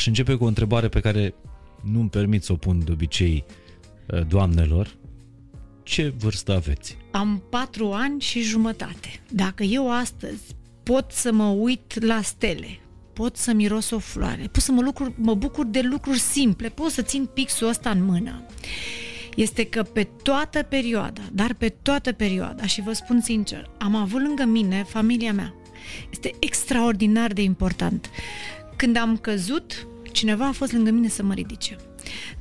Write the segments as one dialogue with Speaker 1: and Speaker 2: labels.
Speaker 1: Aș începe cu o întrebare pe care nu-mi permit să o pun de obicei uh, doamnelor. Ce vârstă aveți?
Speaker 2: Am patru ani și jumătate. Dacă eu astăzi pot să mă uit la stele, pot să miros o floare, pot să mă, lucruri, mă bucur de lucruri simple, pot să țin pixul ăsta în mână, este că pe toată perioada, dar pe toată perioada, și vă spun sincer, am avut lângă mine familia mea. Este extraordinar de important. Când am căzut, cineva a fost lângă mine să mă ridice.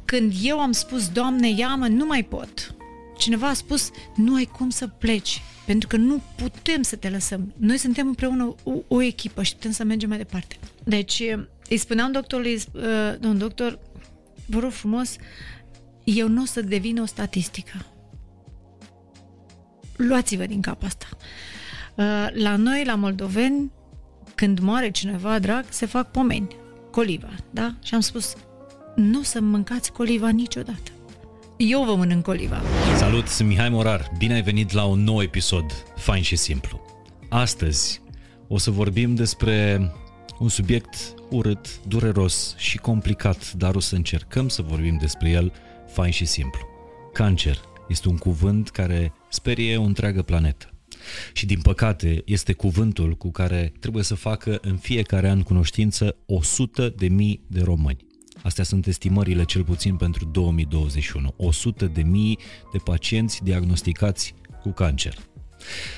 Speaker 2: Când eu am spus, Doamne, ia-mă, nu mai pot. Cineva a spus, nu ai cum să pleci, pentru că nu putem să te lăsăm. Noi suntem împreună o, o echipă și putem să mergem mai departe. Deci, îi spuneam doctorului, uh, domn doctor, vă rog frumos, eu nu o să devin o statistică. Luați-vă din cap asta. Uh, la noi, la moldoveni, când moare cineva drag, se fac pomeni, coliva, da? Și am spus, nu o să mâncați coliva niciodată. Eu vă mănânc coliva.
Speaker 1: Salut, sunt Mihai Morar. Bine ai venit la un nou episod fain și simplu. Astăzi o să vorbim despre un subiect urât, dureros și complicat, dar o să încercăm să vorbim despre el fain și simplu. Cancer este un cuvânt care sperie o întreagă planetă. Și din păcate este cuvântul cu care trebuie să facă în fiecare an cunoștință 100 de mii de români. Astea sunt estimările cel puțin pentru 2021. 100 de mii de pacienți diagnosticați cu cancer.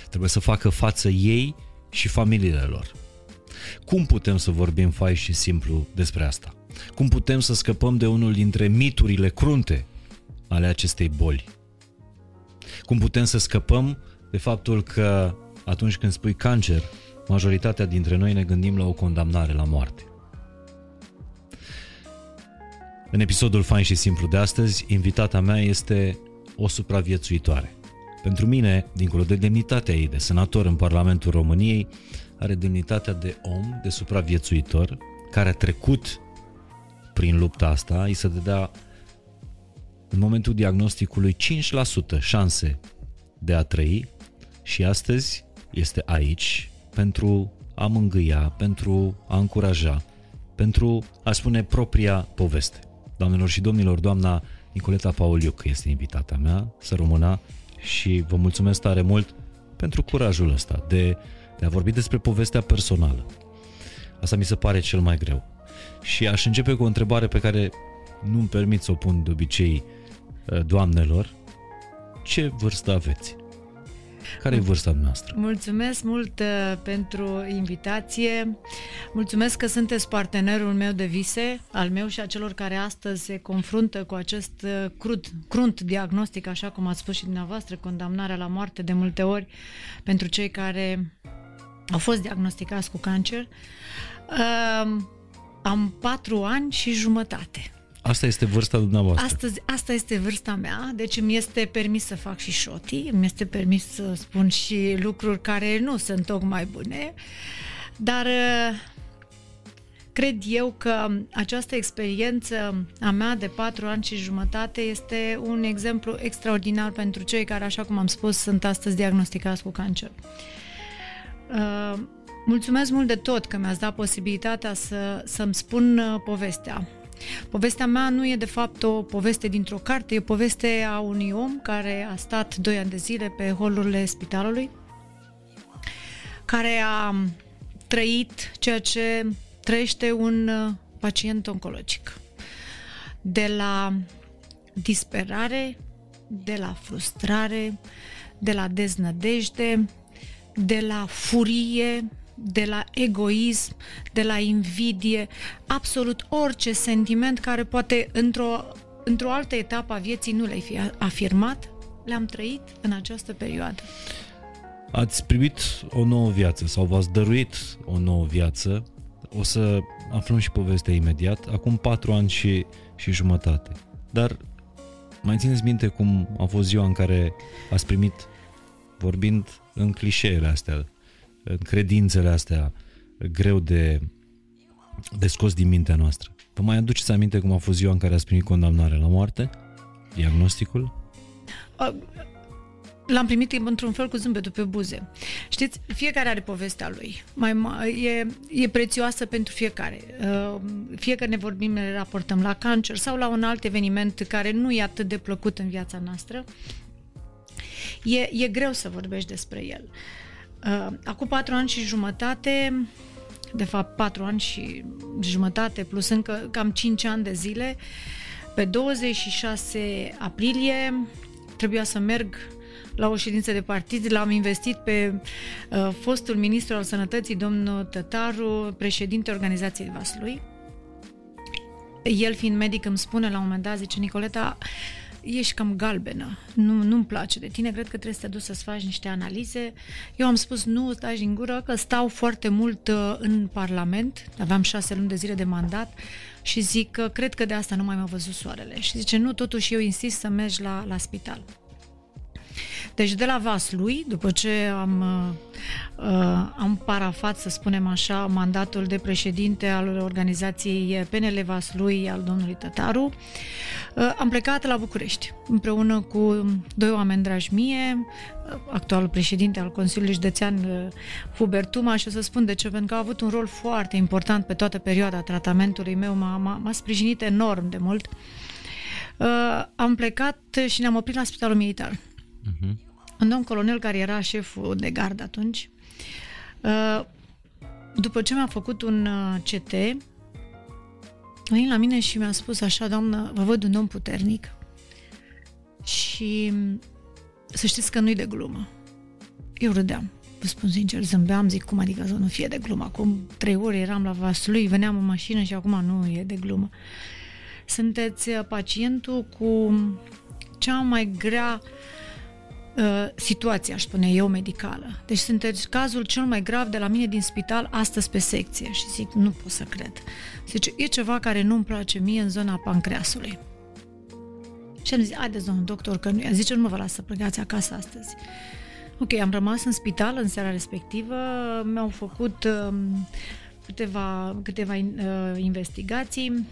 Speaker 1: Trebuie să facă față ei și familiile lor. Cum putem să vorbim fai și simplu despre asta? Cum putem să scăpăm de unul dintre miturile crunte ale acestei boli? Cum putem să scăpăm de faptul că atunci când spui cancer, majoritatea dintre noi ne gândim la o condamnare la moarte? În episodul fain și simplu de astăzi, invitata mea este o supraviețuitoare. Pentru mine, dincolo de demnitatea ei de senator în Parlamentul României, are demnitatea de om, de supraviețuitor, care a trecut prin lupta asta, îi se dădea în momentul diagnosticului 5% șanse de a trăi și astăzi este aici pentru a mângâia, pentru a încuraja, pentru a spune propria poveste. Doamnelor și domnilor, doamna Nicoleta Pauliuc este invitata mea, să rămână și vă mulțumesc tare mult pentru curajul ăsta de, de a vorbi despre povestea personală. Asta mi se pare cel mai greu. Și aș începe cu o întrebare pe care nu-mi permit să o pun de obicei uh, doamnelor. Ce vârstă aveți? Care e vârsta noastră?
Speaker 2: Mulțumesc mult uh, pentru invitație. Mulțumesc că sunteți partenerul meu de vise, al meu și a celor care astăzi se confruntă cu acest uh, crud, crunt diagnostic, așa cum ați spus și dumneavoastră, condamnarea la moarte de multe ori pentru cei care au fost diagnosticați cu cancer. Uh, am patru ani și jumătate.
Speaker 1: Asta este vârsta dumneavoastră.
Speaker 2: Astăzi, asta este vârsta mea, deci îmi este permis să fac și șotii, îmi este permis să spun și lucruri care nu sunt tocmai bune, dar uh, cred eu că această experiență a mea de patru ani și jumătate este un exemplu extraordinar pentru cei care, așa cum am spus, sunt astăzi diagnosticați cu cancer. Uh, mulțumesc mult de tot că mi-ați dat posibilitatea să, să-mi spun uh, povestea Povestea mea nu e de fapt o poveste dintr-o carte, e o poveste a unui om care a stat doi ani de zile pe holurile spitalului, care a trăit ceea ce trăiește un uh, pacient oncologic. De la disperare, de la frustrare, de la deznădejde, de la furie, de la egoism, de la invidie, absolut orice sentiment care poate într-o, într-o altă etapă a vieții nu le-ai fi afirmat, le-am trăit în această perioadă.
Speaker 1: Ați primit o nouă viață sau v-ați dăruit o nouă viață. O să aflăm și povestea imediat. Acum patru ani și, și jumătate. Dar mai țineți minte cum a fost ziua în care ați primit, vorbind în clișeele astea, în credințele astea greu de, de scos din mintea noastră. Vă mai aduceți aminte cum a fost ziua în care ați primit condamnare la moarte? Diagnosticul?
Speaker 2: l-am primit într-un fel cu zâmbetul pe buze. Știți, fiecare are povestea lui. Mai, e, e prețioasă pentru fiecare. Uh, fie că ne vorbim, ne raportăm la cancer sau la un alt eveniment care nu e atât de plăcut în viața noastră, e, e greu să vorbești despre el. Uh, acum patru ani și jumătate, de fapt patru ani și jumătate plus încă cam cinci ani de zile, pe 26 aprilie trebuia să merg la o ședință de partid, l-am investit pe uh, fostul ministru al sănătății, domnul Tătaru, președinte organizației Vaslui. El fiind medic îmi spune la un moment dat, zice, Nicoleta, ești cam galbenă, nu, nu-mi place de tine, cred că trebuie să te duci să-ți faci niște analize. Eu am spus nu, stai în gură, că stau foarte mult uh, în Parlament, aveam șase luni de zile de mandat și zic că cred că de asta nu mai m-a văzut soarele. Și zice, nu, totuși eu insist să mergi la, la spital. Deci de la Vaslui, după ce am, uh, uh, am parafat, să spunem așa, mandatul de președinte al organizației PNL Vaslui al domnului Tătaru, uh, am plecat la București împreună cu doi oameni dragi mie, uh, actualul președinte al Consiliului Județean uh, Hubert Tuma și o să spun de ce, pentru că a avut un rol foarte important pe toată perioada tratamentului meu, m-a, m-a, m-a sprijinit enorm de mult. Uh, am plecat și ne-am oprit la Spitalul Militar Uh-huh. Un domn colonel care era șeful de gard atunci, uh, după ce mi-a făcut un uh, CT, a venit la mine și mi-a spus așa, doamnă, vă văd un om puternic și să știți că nu-i de glumă. Eu râdeam, vă spun sincer, zâmbeam, zic, cum adică să nu fie de glumă? Acum trei ore eram la Vaslui, veneam în mașină și acum nu e de glumă. Sunteți pacientul cu cea mai grea uh, Uh, situația, aș spune eu, medicală. Deci sunteți cazul cel mai grav de la mine din spital astăzi pe secție. Și zic, nu pot să cred. Zice, e ceva care nu-mi place mie în zona pancreasului. Și am zis, haideți, domnul doctor, că nu... Zice, nu mă vă las să plecați acasă astăzi. Ok, am rămas în spital în seara respectivă, mi-au făcut uh, câteva, câteva uh, investigații,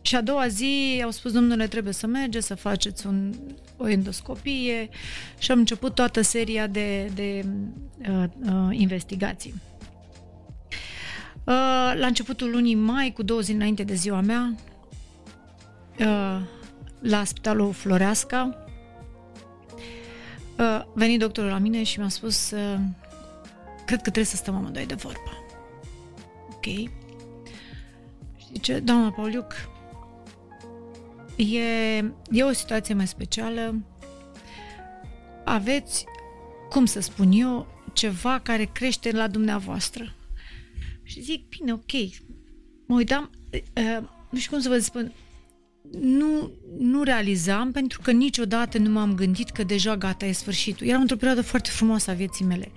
Speaker 2: și a doua zi au spus, domnule, trebuie să mergeți să faceți un, o endoscopie și am început toată seria de, de uh, uh, investigații. Uh, la începutul lunii mai, cu două zile înainte de ziua mea, uh, la Spitalul Floreasca, uh, venit doctorul la mine și mi-a spus uh, cred că trebuie să stăm amândoi de vorbă. Ok. Și zice, doamna Pauliuc, E, e o situație mai specială. Aveți, cum să spun eu, ceva care crește la dumneavoastră. Și zic, bine, ok. Mă uitam, uh, nu știu cum să vă spun, nu, nu realizam pentru că niciodată nu m-am gândit că deja gata, e sfârșitul. Eram într-o perioadă foarte frumoasă a vieții mele.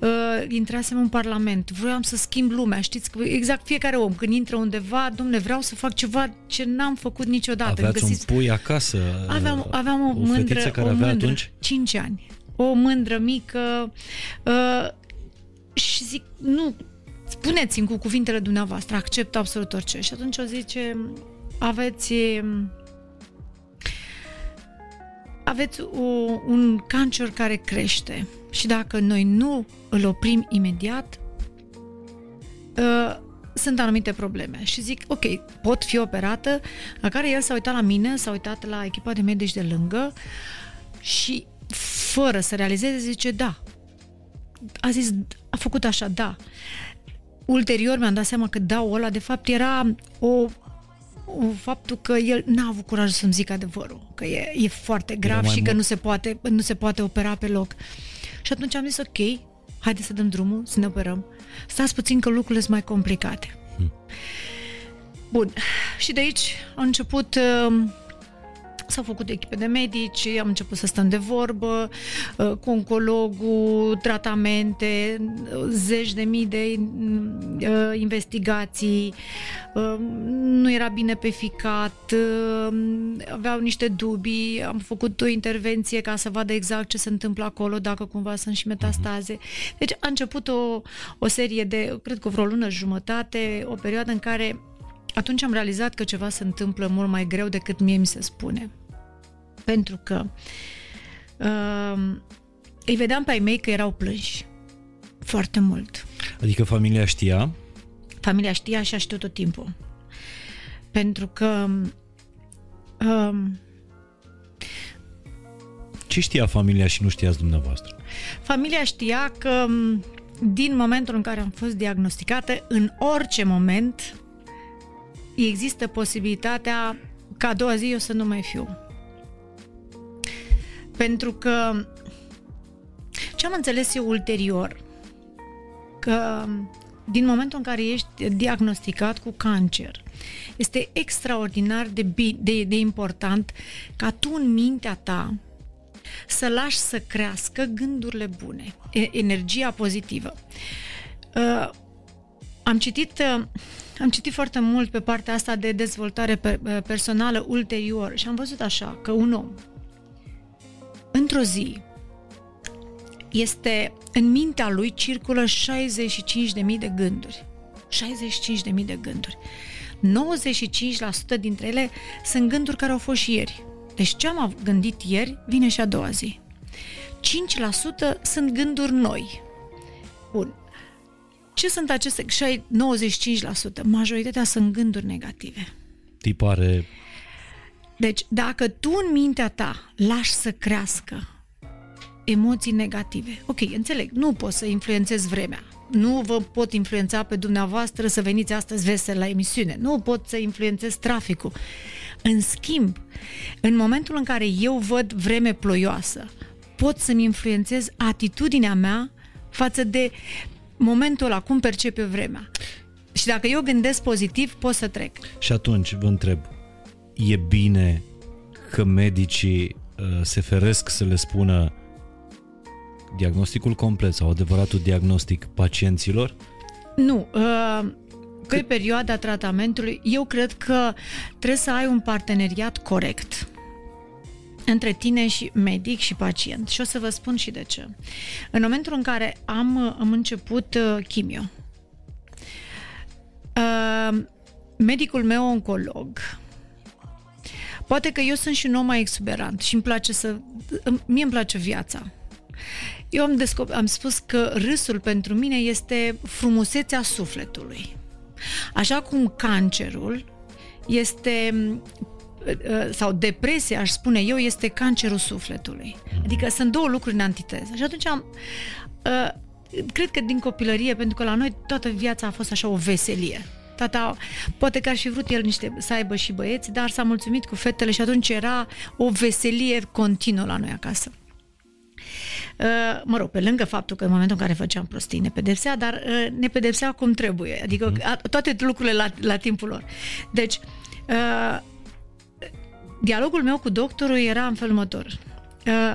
Speaker 2: Uh, intrasem în Parlament, vroiam să schimb lumea, știți, că exact fiecare om când intră undeva, domnule, vreau să fac ceva ce n-am făcut niciodată.
Speaker 1: Aveați găsiți... un pui acasă?
Speaker 2: Aveam, aveam o, o mândră,
Speaker 1: care
Speaker 2: o
Speaker 1: avea
Speaker 2: mândră,
Speaker 1: atunci?
Speaker 2: 5 ani. O mândră mică uh, și zic, nu, spuneți-mi cu cuvintele dumneavoastră, accept absolut orice. Și atunci o zice, aveți aveți o, un cancer care crește și dacă noi nu îl oprim imediat, uh, sunt anumite probleme. Și zic, ok, pot fi operată, la care el s-a uitat la mine, s-a uitat la echipa de medici de lângă și fără să realizeze, zice, da. A zis, a făcut așa, da. Ulterior mi-am dat seama că da, ăla de fapt era o faptul că el n-a avut curaj să-mi zică adevărul, că e, e foarte grav și că nu se, poate, nu se poate opera pe loc. Și atunci am zis, ok, haide să dăm drumul, să ne operăm. Stați puțin că lucrurile sunt mai complicate. Hmm. Bun. Și de aici a început uh, S-au făcut echipe de medici, am început să stăm de vorbă uh, cu oncologul, tratamente, zeci de mii de uh, investigații, uh, nu era bine pe ficat, aveau niște dubii, am făcut o intervenție ca să vadă exact ce se întâmplă acolo, dacă cumva sunt și metastaze. Deci a început o, o serie de, cred că vreo lună jumătate, o perioadă în care atunci am realizat că ceva se întâmplă mult mai greu decât mie mi se spune. Pentru că uh, îi vedeam pe ai mei că erau plânși. Foarte mult.
Speaker 1: Adică familia știa?
Speaker 2: Familia știa și a știut tot timpul. Pentru că um,
Speaker 1: Ce știa familia și nu știați dumneavoastră?
Speaker 2: Familia știa că m, din momentul în care am fost diagnosticată, în orice moment există posibilitatea ca a doua zi eu să nu mai fiu. Pentru că ce am înțeles eu ulterior, că din momentul în care ești diagnosticat cu cancer, este extraordinar de, bi- de, de important ca tu în mintea ta să lași să crească gândurile bune, e- energia pozitivă. Uh, am citit uh, am citit foarte mult pe partea asta de dezvoltare pe- uh, personală ulterior și am văzut așa că un om într-o zi este în mintea lui circulă 65.000 de gânduri. 65.000 de gânduri. 95% dintre ele sunt gânduri care au fost și ieri. Deci ce am gândit ieri vine și a doua zi. 5% sunt gânduri noi. Bun. Ce sunt aceste 95%? Majoritatea sunt gânduri negative.
Speaker 1: Tipare
Speaker 2: Deci, dacă tu în mintea ta lași să crească emoții negative, ok, înțeleg, nu poți să influențezi vremea, nu vă pot influența pe dumneavoastră să veniți astăzi vesel la emisiune, nu pot să influențez traficul. În schimb, în momentul în care eu văd vreme ploioasă, pot să-mi influențez atitudinea mea față de momentul ăla, cum percep eu vremea. Și dacă eu gândesc pozitiv, pot să trec.
Speaker 1: Și atunci vă întreb, e bine că medicii uh, se feresc să le spună diagnosticul complet sau adevăratul diagnostic pacienților?
Speaker 2: Nu, uh, pe perioada tratamentului, eu cred că trebuie să ai un parteneriat corect între tine și medic și pacient. Și o să vă spun și de ce. În momentul în care am, am început uh, chimio, uh, medicul meu oncolog, poate că eu sunt și un om mai exuberant și îmi place să... Mie îmi place viața. Eu am, descoper, am spus că râsul pentru mine este frumusețea sufletului. Așa cum cancerul este sau depresia, aș spune eu, este cancerul sufletului. Adică sunt două lucruri în antiteză. Și atunci am... Cred că din copilărie, pentru că la noi toată viața a fost așa o veselie. Tata, poate că ar fi vrut el niște, să aibă și băieți, dar s-a mulțumit cu fetele și atunci era o veselie continuă la noi acasă. Uh, mă rog, pe lângă faptul că în momentul în care făceam prostii ne pedepsea, dar uh, ne pedepsea cum trebuie, adică mm. toate lucrurile la, la timpul lor. Deci, uh, dialogul meu cu doctorul era în felul următor.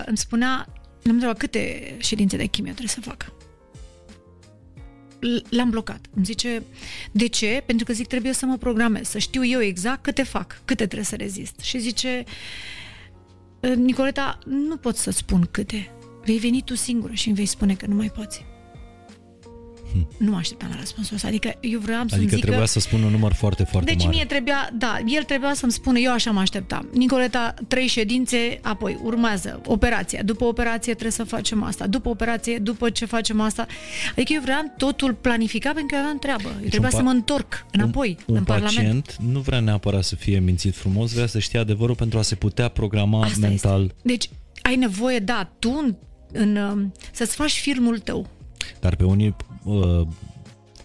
Speaker 2: Îmi spunea, îmi întrebat câte ședințe de chimio trebuie să facă. L-am blocat. Îmi zice, de ce? Pentru că zic, trebuie să mă programez, să știu eu exact câte fac, câte trebuie să rezist. Și zice, Nicoleta, nu pot să spun câte, vei veni tu singură și îmi vei spune că nu mai poți. Hmm. Nu mă așteptam la răspunsul ăsta. Adică eu vreau să-mi
Speaker 1: Adică
Speaker 2: zică...
Speaker 1: trebuia să spun un număr foarte, foarte
Speaker 2: deci
Speaker 1: mare.
Speaker 2: mie trebuia, da, el trebuia să-mi spună, eu așa mă așteptam. Nicoleta, trei ședințe, apoi urmează operația. După operație trebuie să facem asta. După operație, după ce facem asta. Adică eu vreau totul planificat pentru că eu aveam treabă. Eu deci trebuia pa- să mă întorc înapoi
Speaker 1: un, un
Speaker 2: în
Speaker 1: pacient
Speaker 2: Parlament.
Speaker 1: nu vrea neapărat să fie mințit frumos, vrea să știe adevărul pentru a se putea programa
Speaker 2: Asta
Speaker 1: mental.
Speaker 2: Este. Deci ai nevoie, da, tu în, în, să-ți faci filmul tău.
Speaker 1: Dar pe unii uh,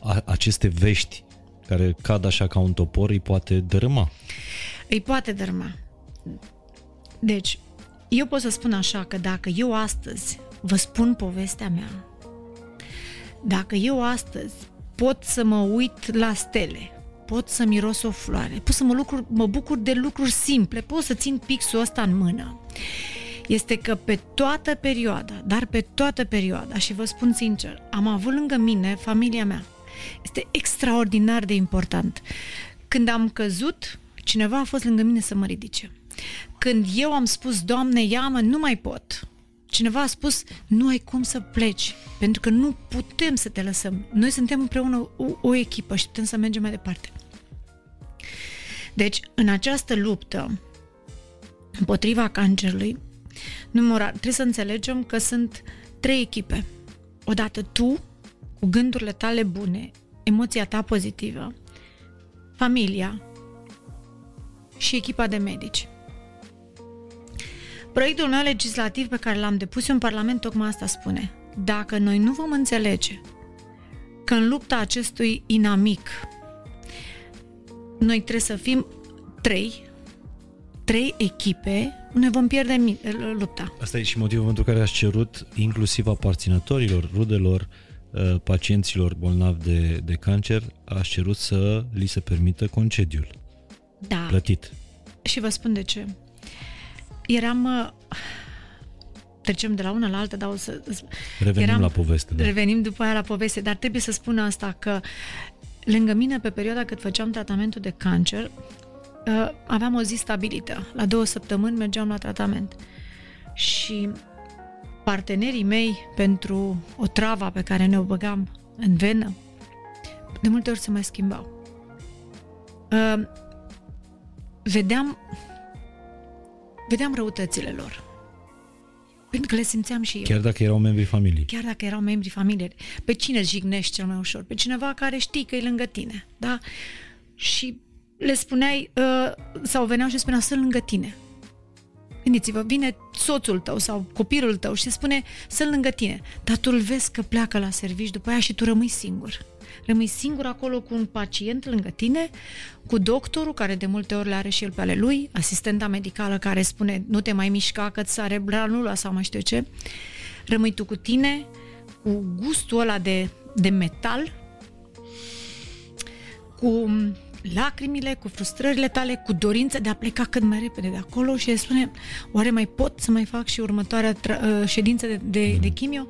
Speaker 1: a, aceste vești care cad așa ca un topor îi poate dărâma.
Speaker 2: Îi poate dărâma. Deci, eu pot să spun așa că dacă eu astăzi vă spun povestea mea, dacă eu astăzi pot să mă uit la stele, pot să miros o floare, pot să mă, lucruri, mă bucur de lucruri simple, pot să țin pixul ăsta în mână, este că pe toată perioada, dar pe toată perioada, și vă spun sincer, am avut lângă mine familia mea. Este extraordinar de important. Când am căzut, cineva a fost lângă mine să mă ridice. Când eu am spus, Doamne, ia-mă, nu mai pot. Cineva a spus, nu ai cum să pleci, pentru că nu putem să te lăsăm. Noi suntem împreună o, o echipă și putem să mergem mai departe. Deci, în această luptă împotriva cancerului, numărat, trebuie să înțelegem că sunt trei echipe. Odată tu, cu gândurile tale bune, emoția ta pozitivă, familia și echipa de medici. Proiectul meu legislativ pe care l-am depus în Parlament tocmai asta spune. Dacă noi nu vom înțelege că în lupta acestui inamic noi trebuie să fim trei, trei echipe, ne vom pierde lupta.
Speaker 1: Asta e și motivul pentru care ați cerut inclusiv aparținătorilor, rudelor, uh, pacienților bolnavi de, de cancer, ați cerut să li se permită concediul
Speaker 2: da.
Speaker 1: plătit.
Speaker 2: Și vă spun de ce. Eram... Uh, trecem de la una la alta, dar o să...
Speaker 1: Revenim eram, la poveste. Da.
Speaker 2: Revenim după aia la poveste, dar trebuie să spun asta că lângă mine, pe perioada cât făceam tratamentul de cancer, uh, aveam o zi stabilită. La două săptămâni mergeam la tratament. Și partenerii mei pentru o travă pe care ne-o băgam în venă, de multe ori se mai schimbau. Uh, vedeam vedeam răutățile lor. Pentru că le simțeam și eu.
Speaker 1: Chiar dacă erau membri familiei.
Speaker 2: Chiar dacă erau membri familiei. Pe cine jignești cel mai ușor? Pe cineva care știi că e lângă tine. Da? Și le spuneai, uh, sau veneau și spuneau, sunt lângă tine. Gândiți-vă, vine soțul tău sau copilul tău și se spune, sunt lângă tine. Dar tu îl vezi că pleacă la servici după aia și tu rămâi singur rămâi singur acolo cu un pacient lângă tine, cu doctorul, care de multe ori le are și el pe ale lui, asistenta medicală care spune nu te mai mișca că ți sare branula sau mai știu ce. Rămâi tu cu tine, cu gustul ăla de, de metal, cu lacrimile, cu frustrările tale, cu dorința de a pleca cât mai repede de acolo și de spune, oare mai pot să mai fac și următoarea tra- uh, ședință de, de, de chimio?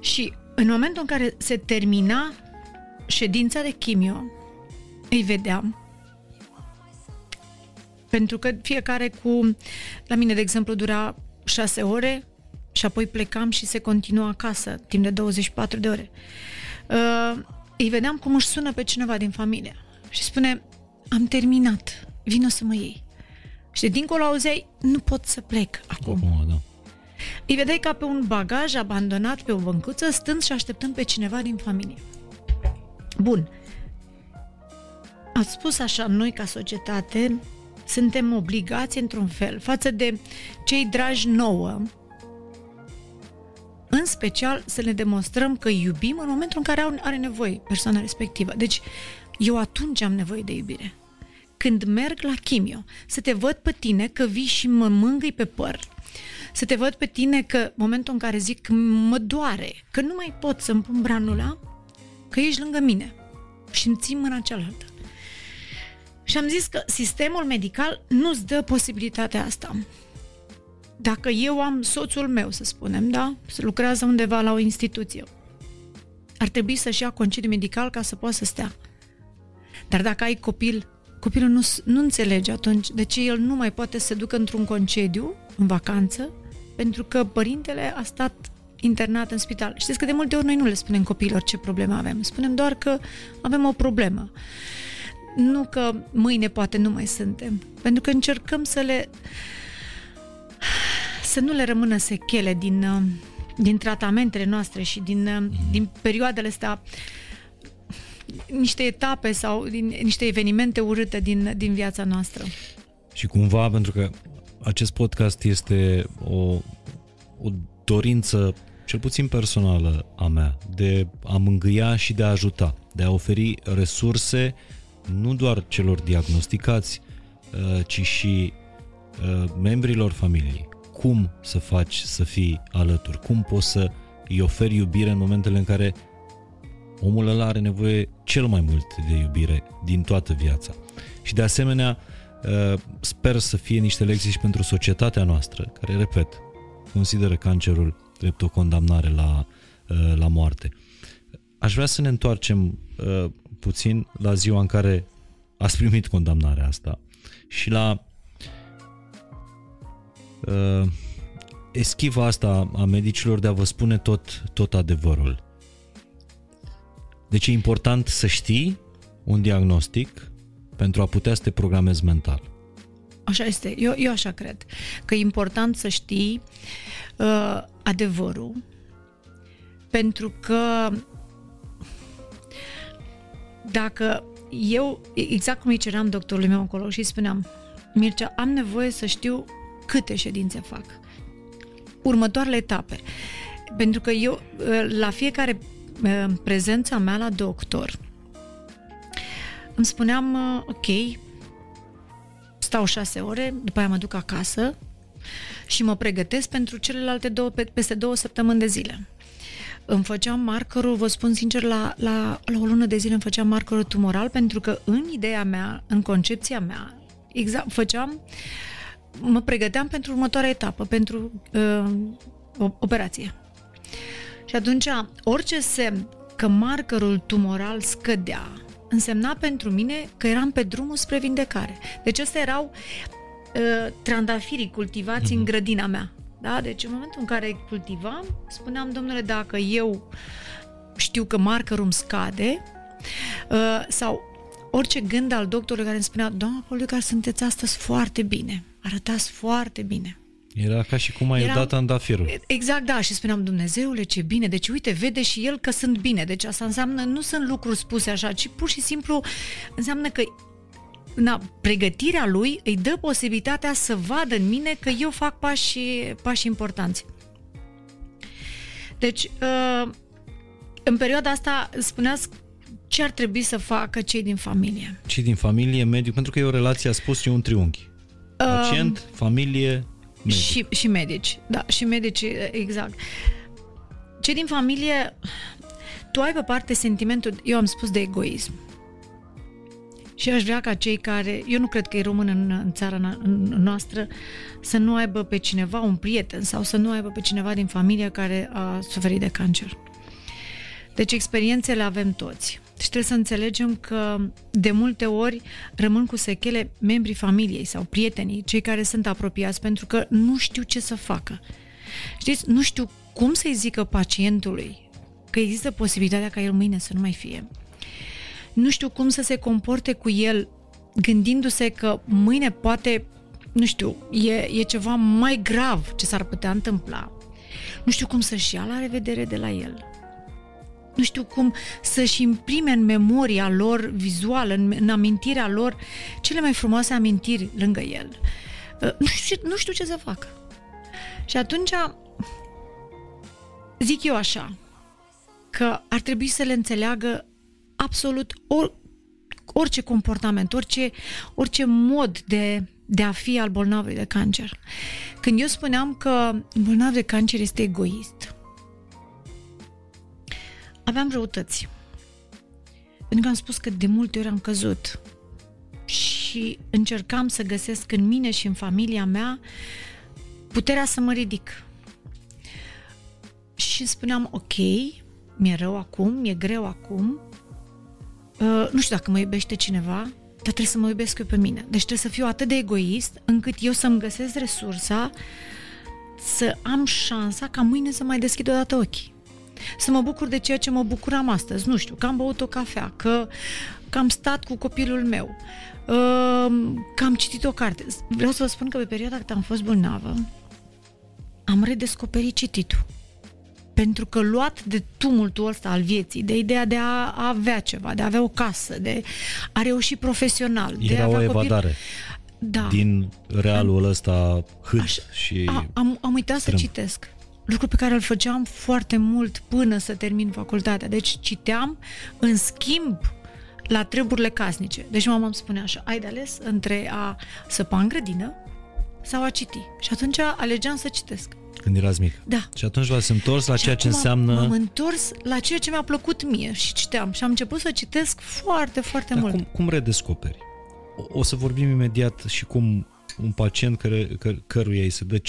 Speaker 2: Și în momentul în care se termina ședința de chimio, îi vedeam. Pentru că fiecare cu... La mine, de exemplu, dura șase ore și apoi plecam și se continua acasă timp de 24 de ore. Uh, îi vedeam cum își sună pe cineva din familie și spune am terminat, vino să mă iei. Și de dincolo auzeai, nu pot să plec acum.
Speaker 1: acum da.
Speaker 2: Îi vedeai ca pe un bagaj abandonat pe o băncuță, stând și așteptând pe cineva din familie. Bun. Ați spus așa, noi ca societate suntem obligați într-un fel față de cei dragi nouă, în special să ne demonstrăm că iubim în momentul în care are nevoie persoana respectivă. Deci, eu atunci am nevoie de iubire. Când merg la chimio, să te văd pe tine că vii și mă mângâi pe păr, să te văd pe tine că momentul în care zic mă doare, că nu mai pot să-mi pun branula, că ești lângă mine și îmi țin mâna cealaltă. Și am zis că sistemul medical nu-ți dă posibilitatea asta. Dacă eu am soțul meu, să spunem, da, să lucrează undeva la o instituție, ar trebui să-și ia concediu medical ca să poată să stea. Dar dacă ai copil, copilul nu, nu înțelege atunci de ce el nu mai poate să se ducă într-un concediu, în vacanță, pentru că părintele a stat internat în spital. Știți că de multe ori noi nu le spunem copiilor ce probleme avem. Spunem doar că avem o problemă. Nu că mâine poate nu mai suntem. Pentru că încercăm să le să nu le rămână sechele din, uh, din tratamentele noastre și din, uh, din perioadele astea niște etape sau din, niște evenimente urâte din, din viața noastră.
Speaker 1: Și cumva, pentru că acest podcast este o, o dorință, cel puțin personală a mea, de a mângâia și de a ajuta, de a oferi resurse nu doar celor diagnosticați, uh, ci și uh, membrilor familiei. Cum să faci să fii alături? Cum poți să îi oferi iubire în momentele în care omul ăla are nevoie cel mai mult de iubire din toată viața. Și de asemenea, uh, sper să fie niște lecții și pentru societatea noastră, care, repet, consideră cancerul drept o condamnare la, uh, la moarte. Aș vrea să ne întoarcem uh, puțin la ziua în care ați primit condamnarea asta și la uh, eschiva asta a medicilor de a vă spune tot, tot adevărul. Deci e important să știi un diagnostic pentru a putea să te programezi mental.
Speaker 2: Așa este. Eu, eu așa cred. Că e important să știi uh, adevărul, pentru că dacă eu, exact cum îi ceream doctorului meu oncolog și îi spuneam, Mircea, am nevoie să știu câte ședințe fac. Următoarele etape. Pentru că eu, uh, la fiecare uh, prezența mea la doctor, îmi spuneam, uh, ok, stau șase ore, după aia mă duc acasă și mă pregătesc pentru celelalte două, peste două săptămâni de zile. Îmi făceam markerul, vă spun sincer, la, la, la o lună de zile îmi făceam markerul tumoral pentru că în ideea mea, în concepția mea, exact, făceam, mă pregăteam pentru următoarea etapă, pentru uh, operație. Și atunci, orice semn că markerul tumoral scădea, însemna pentru mine că eram pe drumul spre vindecare. Deci astea erau uh, trandafirii cultivați mm-hmm. în mhm. grădina mea. Da? Deci în momentul în care cultivam, spuneam, domnule, dacă eu știu că markerul îmi scade, uh, sau orice gând al doctorului care îmi spunea, doamna Policar, sunteți astăzi foarte bine, arătați foarte bine.
Speaker 1: Era ca și cum ai Era, dat andafirul.
Speaker 2: Exact, da, și spuneam, Dumnezeule, ce bine, deci uite, vede și el că sunt bine, deci asta înseamnă, nu sunt lucruri spuse așa, ci pur și simplu înseamnă că na, pregătirea lui îi dă posibilitatea să vadă în mine că eu fac pași, pași importanți. Deci, uh, în perioada asta, spuneați ce ar trebui să facă cei din familie.
Speaker 1: Cei din familie, mediu, pentru că e o relație, a spus, e un triunghi. Pacient, uh, familie, medic.
Speaker 2: Și, și medici, da, și medici, exact. Cei din familie, tu ai pe parte sentimentul, eu am spus de egoism. Și aș vrea ca cei care, eu nu cred că e român în, în țara noastră, să nu aibă pe cineva, un prieten sau să nu aibă pe cineva din familie care a suferit de cancer. Deci experiențele avem toți. Și trebuie să înțelegem că de multe ori rămân cu sechele membrii familiei sau prietenii, cei care sunt apropiați, pentru că nu știu ce să facă. Știți, nu știu cum să-i zică pacientului că există posibilitatea ca el mâine să nu mai fie nu știu cum să se comporte cu el gândindu-se că mâine poate, nu știu, e, e ceva mai grav ce s-ar putea întâmpla. Nu știu cum să-și ia la revedere de la el. Nu știu cum să-și imprime în memoria lor vizuală, în, în amintirea lor, cele mai frumoase amintiri lângă el. Uh, nu știu, nu știu ce să fac. Și atunci zic eu așa, că ar trebui să le înțeleagă absolut or, orice comportament, orice, orice mod de, de a fi al bolnavului de cancer. Când eu spuneam că bolnav de cancer este egoist, aveam răutăți. Pentru că am spus că de multe ori am căzut și încercam să găsesc în mine și în familia mea puterea să mă ridic. Și spuneam, ok, mi-e rău acum, mi-e greu acum, Uh, nu știu dacă mă iubește cineva, dar trebuie să mă iubesc eu pe mine. Deci trebuie să fiu atât de egoist încât eu să-mi găsesc resursa să am șansa ca mâine să mai deschid odată ochii. Să mă bucur de ceea ce mă bucuram astăzi. Nu știu, că am băut o cafea, că, că am stat cu copilul meu, uh, că am citit o carte. Vreau să vă spun că pe perioada când am fost bolnavă, am redescoperit cititul pentru că luat de tumultul ăsta al vieții, de ideea de a avea ceva, de a avea o casă, de a reuși profesional,
Speaker 1: Era
Speaker 2: de a avea
Speaker 1: o evadare. Copil...
Speaker 2: Da.
Speaker 1: Din realul am, ăsta hât Aș, și
Speaker 2: a, am, am uitat strâm. să citesc. Lucru pe care îl făceam foarte mult până să termin facultatea. Deci citeam în schimb la treburile casnice. Deci mama îmi spunea așa, ai de ales între a săpa în grădină sau a citi. Și atunci alegeam să citesc
Speaker 1: când erați mic.
Speaker 2: Da.
Speaker 1: Și atunci v-ați întors la și ceea ce înseamnă...
Speaker 2: M-am întors la ceea ce mi-a plăcut mie și citeam. Și am început să citesc foarte, foarte
Speaker 1: Dar
Speaker 2: mult.
Speaker 1: Cum, cum redescoperi? O, o să vorbim imediat și cum un pacient care, că, căruia îi se dă 5%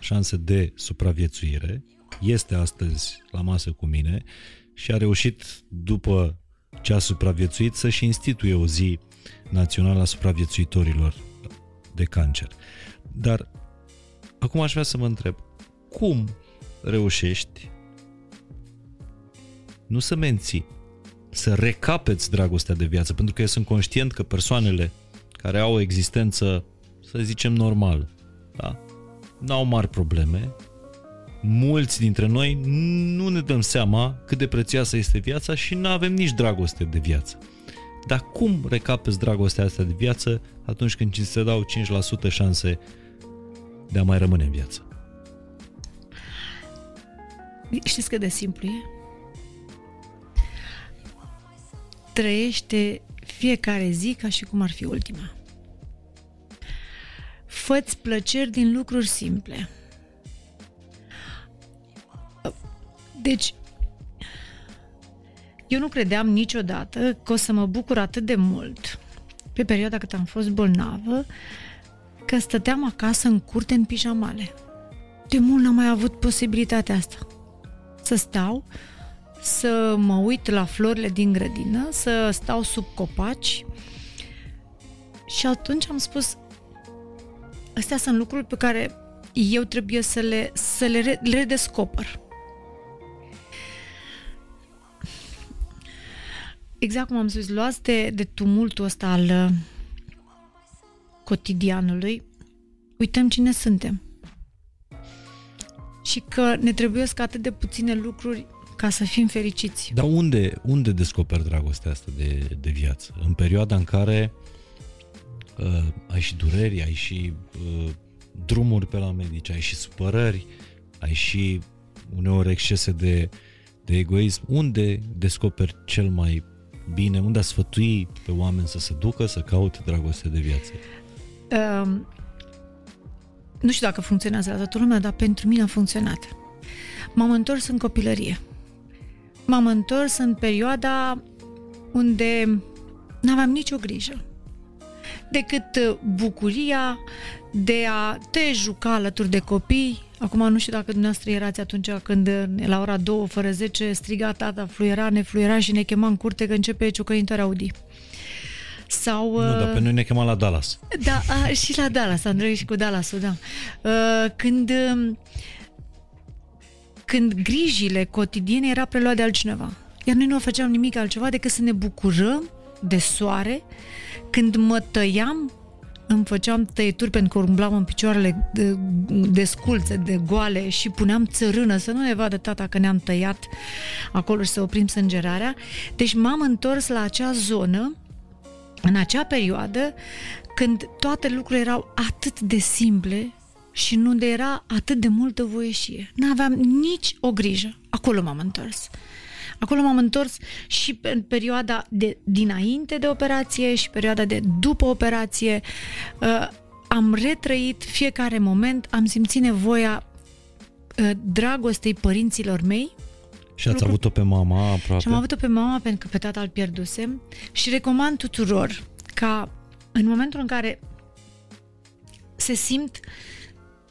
Speaker 1: șanse de supraviețuire este astăzi la masă cu mine și a reușit după ce a supraviețuit să-și instituie o zi națională a supraviețuitorilor de cancer. Dar Acum aș vrea să mă întreb, cum reușești nu să menții, să recapeți dragostea de viață, pentru că eu sunt conștient că persoanele care au o existență să zicem, normal. Da? N-au mari probleme. Mulți dintre noi nu ne dăm seama cât de prețioasă este viața și nu avem nici dragoste de viață. Dar cum recapeți dragostea asta de viață atunci când ți se dau 5% șanse de a mai rămâne în viață?
Speaker 2: Știți cât de simplu e? Trăiește fiecare zi ca și cum ar fi ultima. Făți plăceri din lucruri simple. Deci, eu nu credeam niciodată că o să mă bucur atât de mult pe perioada cât am fost bolnavă, că stăteam acasă în curte în pijamale. De mult n-am mai avut posibilitatea asta. Să stau, să mă uit la florile din grădină, să stau sub copaci și atunci am spus astea sunt lucruri pe care eu trebuie să le, să le, le redescoper. Exact cum am spus, luați de, de tumultul ăsta al uh, cotidianului, uităm cine suntem. Și că ne trebuie atât de puține lucruri ca să fim fericiți.
Speaker 1: Dar unde, unde descoperi dragostea asta de, de viață? În perioada în care uh, ai și dureri, ai și uh, drumuri pe la medici, ai și supărări, ai și uneori excese de, de egoism. Unde descoperi cel mai bine, unde a sfătui pe oameni să se ducă, să caute dragoste de viață? Um,
Speaker 2: nu știu dacă funcționează la toată lumea, dar pentru mine a funcționat. M-am întors în copilărie. M-am întors în perioada unde n-aveam nicio grijă decât bucuria de a te juca alături de copii, Acum nu știu dacă dumneavoastră erați atunci când la ora 2 fără 10 striga tata, fluiera, ne fluiera și ne chema în curte că începe ciocăintoarea Audi. Sau,
Speaker 1: nu, dar pe noi ne chema la Dallas.
Speaker 2: Da, a, și la Dallas, am și cu Dallas-ul, da. Uh, când, când grijile cotidiene era preluat de altcineva. Iar noi nu făceam nimic altceva decât să ne bucurăm de soare când mă tăiam îmi făceam tăieturi pentru că umblam în picioarele de, de sculțe, de goale și puneam țărână să nu ne vadă tata că ne-am tăiat acolo și să oprim sângerarea. Deci m-am întors la acea zonă în acea perioadă când toate lucrurile erau atât de simple și nu de era atât de multă voieșie. N-aveam nici o grijă. Acolo m-am întors. Acolo m-am întors și în perioada de dinainte de operație și perioada de după operație. Uh, am retrăit fiecare moment, am simțit nevoia uh, dragostei părinților mei,
Speaker 1: și ați avut-o pe mama aproape?
Speaker 2: Și am avut-o pe mama pentru că pe tata îl pierdusem și recomand tuturor ca în momentul în care se simt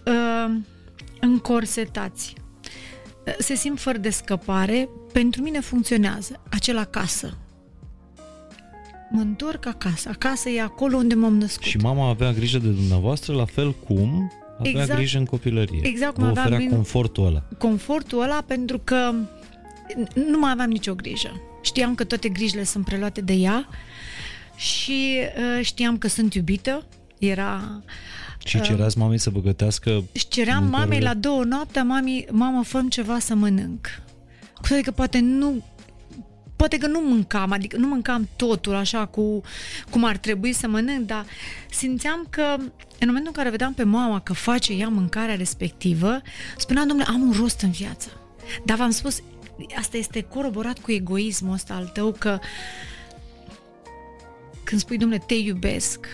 Speaker 2: uh, încorsetați, se simt fără de scăpare, pentru mine funcționează acel acasă. Mă întorc acasă. Acasă e acolo unde m-am născut.
Speaker 1: Și mama avea grijă de dumneavoastră la fel cum avea exact, grijă în copilărie.
Speaker 2: Exact cum
Speaker 1: Vă
Speaker 2: aveam
Speaker 1: oferea confortul ăla.
Speaker 2: Confortul ăla pentru că nu mai aveam nicio grijă. Știam că toate grijile sunt preluate de ea și uh, știam că sunt iubită. Era
Speaker 1: și cereați mamei să vă gătească
Speaker 2: Și ceream mamei la două noaptea, mami, mamă, fă ceva să mănânc. Cu toate că poate nu poate că nu mâncam, adică nu mâncam totul așa cu cum ar trebui să mănânc, dar simțeam că în momentul în care vedeam pe mama că face ea mâncarea respectivă, spuneam, domnule, am un rost în viață. Dar v-am spus, asta este coroborat cu egoismul ăsta al tău, că când spui, domnule, te iubesc,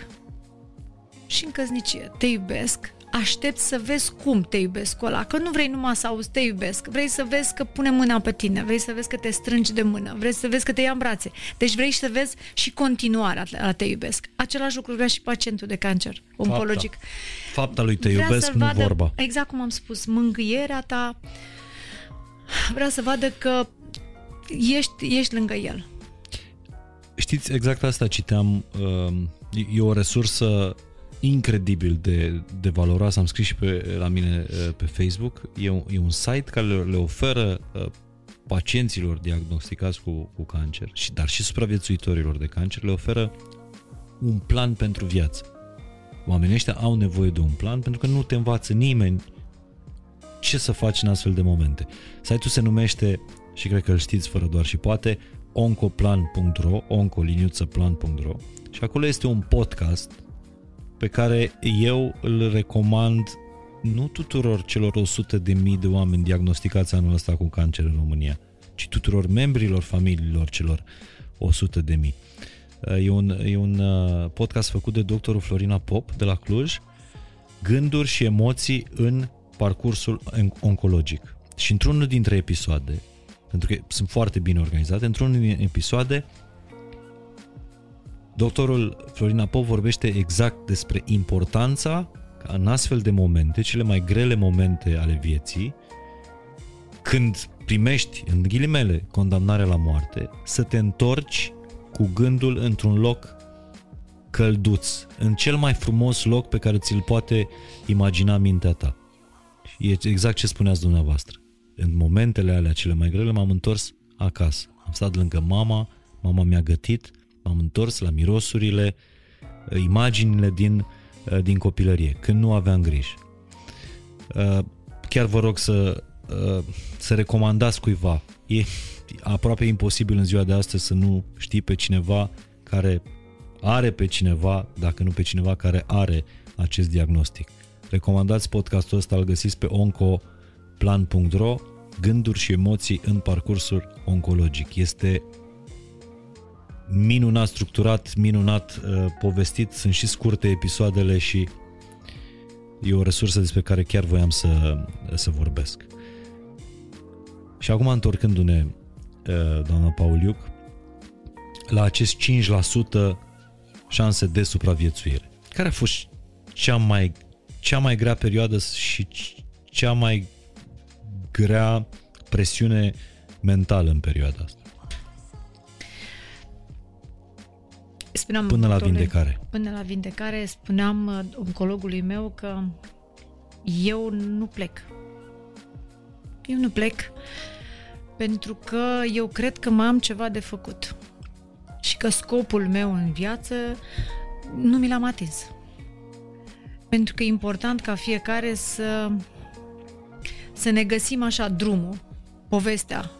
Speaker 2: și în căsnicie. Te iubesc, aștept să vezi cum te iubesc cu ăla, că nu vrei numai să auzi te iubesc, vrei să vezi că pune mâna pe tine, vrei să vezi că te strângi de mână, vrei să vezi că te ia în brațe. Deci vrei să vezi și continuarea la te iubesc. Același lucru vrea și pacientul de cancer oncologic. Fapta,
Speaker 1: Fapta lui te vrea iubesc, nu vadă, vorba.
Speaker 2: Exact cum am spus, mângâierea ta vrea să vadă că ești, ești lângă el.
Speaker 1: Știți, exact asta citeam, uh, e o resursă incredibil de, de valoroasă, am scris și pe, la mine uh, pe Facebook, e un, e un site care le, le oferă uh, pacienților diagnosticați cu, cu cancer, și, dar și supraviețuitorilor de cancer, le oferă un plan pentru viață. Oamenii ăștia au nevoie de un plan pentru că nu te învață nimeni ce să faci în astfel de momente. Site-ul se numește, și cred că îl știți fără doar și poate, oncoplan.ro, oncoliniuțăplan.ro și acolo este un podcast pe care eu îl recomand nu tuturor celor 100 de mii de oameni diagnosticați anul ăsta cu cancer în România, ci tuturor membrilor familiilor celor 100 de mii. E un, e un uh, podcast făcut de doctorul Florina Pop de la Cluj, gânduri și emoții în parcursul oncologic. Și într-unul dintre episoade, pentru că sunt foarte bine organizate, într-unul din episoade, doctorul Florina Pop vorbește exact despre importanța ca în astfel de momente, cele mai grele momente ale vieții, când primești, în ghilimele, condamnarea la moarte, să te întorci cu gândul într-un loc călduț, în cel mai frumos loc pe care ți-l poate imagina mintea ta. E exact ce spuneați dumneavoastră. În momentele alea cele mai grele m-am întors acasă. Am stat lângă mama, mama mi-a gătit, m-am întors la mirosurile, imaginile din, din copilărie, când nu aveam grijă. Chiar vă rog să, să recomandați cuiva. E aproape imposibil în ziua de astăzi să nu știi pe cineva care are pe cineva, dacă nu pe cineva care are acest diagnostic. Recomandați podcastul ăsta, îl găsiți pe oncoplan.ro Gânduri și emoții în parcursul oncologic. Este minunat structurat, minunat uh, povestit, sunt și scurte episoadele și e o resursă despre care chiar voiam să, să vorbesc. Și acum întorcându-ne, uh, doamna Pauliuc, la acest 5% șanse de supraviețuire. Care a fost cea mai cea mai grea perioadă și cea mai grea presiune mentală în perioada asta?
Speaker 2: Spuneam
Speaker 1: până la vindecare.
Speaker 2: Până la vindecare spuneam uh, oncologului meu că eu nu plec. Eu nu plec pentru că eu cred că mai am ceva de făcut și că scopul meu în viață nu mi l-am atins. Pentru că e important ca fiecare să, să ne găsim așa drumul, povestea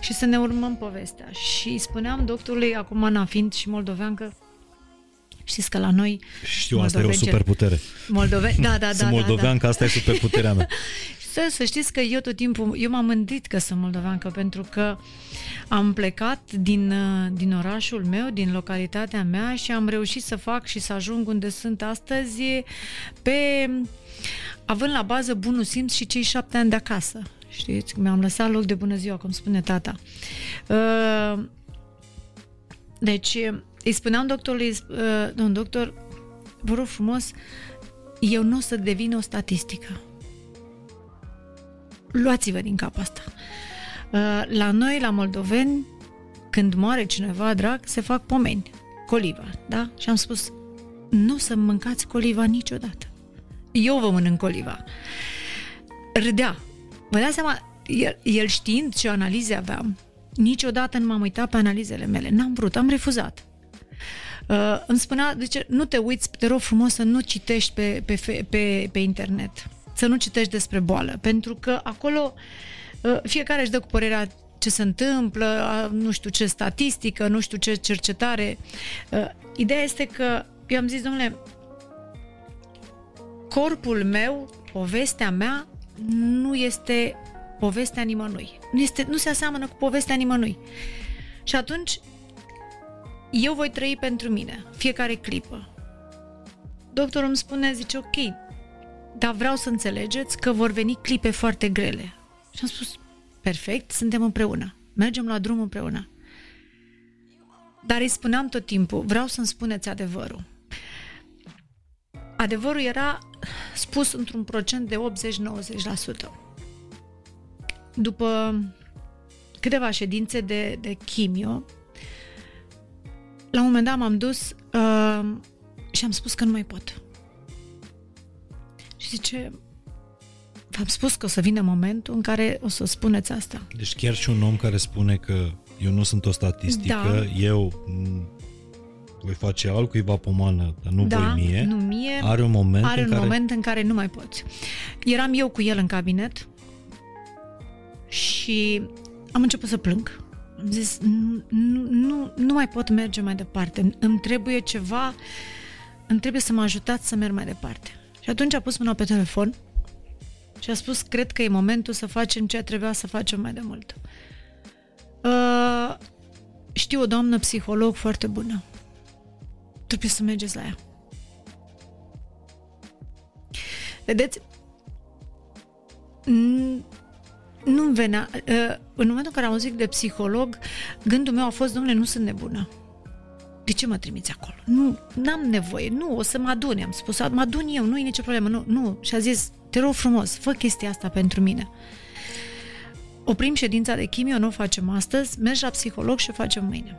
Speaker 2: și să ne urmăm povestea. Și spuneam doctorului, acum Ana fiind și moldoveancă, Știți că la noi...
Speaker 1: Știu, asta e o superputere.
Speaker 2: Moldove... Da, da, da.
Speaker 1: Sunt moldovean, da, da. asta e superputerea mea.
Speaker 2: să, să știți că eu tot timpul, eu m-am mândrit că sunt moldoveancă pentru că am plecat din, din orașul meu, din localitatea mea și am reușit să fac și să ajung unde sunt astăzi pe având la bază bunul simț și cei șapte ani de acasă. Știți, mi-am lăsat loc de bună ziua, cum spune tata. Uh, deci, îi spuneam doctorului, uh, domn doctor, vă rog frumos, eu nu o să devin o statistică. Luați-vă din cap asta. Uh, la noi, la moldoveni, când moare cineva drag, se fac pomeni, coliva, da? Și am spus, nu să mâncați coliva niciodată. Eu vă mănânc coliva. Râdea. Vă dați seama, el, el știind ce analize aveam, niciodată nu m-am uitat pe analizele mele. N-am vrut, am refuzat. Uh, îmi spunea, ce nu te uiți, te rog frumos să nu citești pe, pe, pe, pe internet, să nu citești despre boală, pentru că acolo uh, fiecare își dă cu părerea ce se întâmplă, uh, nu știu ce statistică, nu știu ce cercetare. Uh, ideea este că eu am zis, domnule, corpul meu, povestea mea, nu este povestea nimănui. Nu, este, nu se aseamănă cu povestea nimănui. Și atunci eu voi trăi pentru mine, fiecare clipă. Doctorul îmi spune, zice, ok, dar vreau să înțelegeți că vor veni clipe foarte grele. Și am spus, perfect, suntem împreună, mergem la drum împreună. Dar îi spuneam tot timpul, vreau să-mi spuneți adevărul. Adevărul era spus într-un procent de 80-90%. După câteva ședințe de, de chimio, la un moment dat m-am dus uh, și am spus că nu mai pot. Și zice, v-am spus că o să vină momentul în care o să spuneți asta.
Speaker 1: Deci chiar și un om care spune că eu nu sunt o statistică, da. eu voi face altcuiva pomană, dar nu
Speaker 2: da,
Speaker 1: voi mie,
Speaker 2: nu mie,
Speaker 1: are un moment,
Speaker 2: are
Speaker 1: în,
Speaker 2: un
Speaker 1: care...
Speaker 2: moment în care nu mai poți. Eram eu cu el în cabinet și am început să plâng. Am zis, nu, nu, nu, nu mai pot merge mai departe. Îmi trebuie ceva, îmi trebuie să mă ajutați să merg mai departe. Și atunci a pus mâna pe telefon și a spus, cred că e momentul să facem ce trebuia să facem mai de mult. Uh, știu o doamnă psiholog foarte bună. Trebuie să mergeți la ea. Vedeți, nu-mi venea... Uh, în momentul în care am auzit de psiholog, gândul meu a fost, domnule, nu sunt nebună. De ce mă trimiți acolo? Nu, n-am nevoie. Nu, o să mă adun. Am spus, mă adun eu, nu e nicio problemă. Nu, nu. Și a zis, te rog frumos, fă chestia asta pentru mine. Oprim ședința de chimio, nu o facem astăzi, mergi la psiholog și o facem mâine.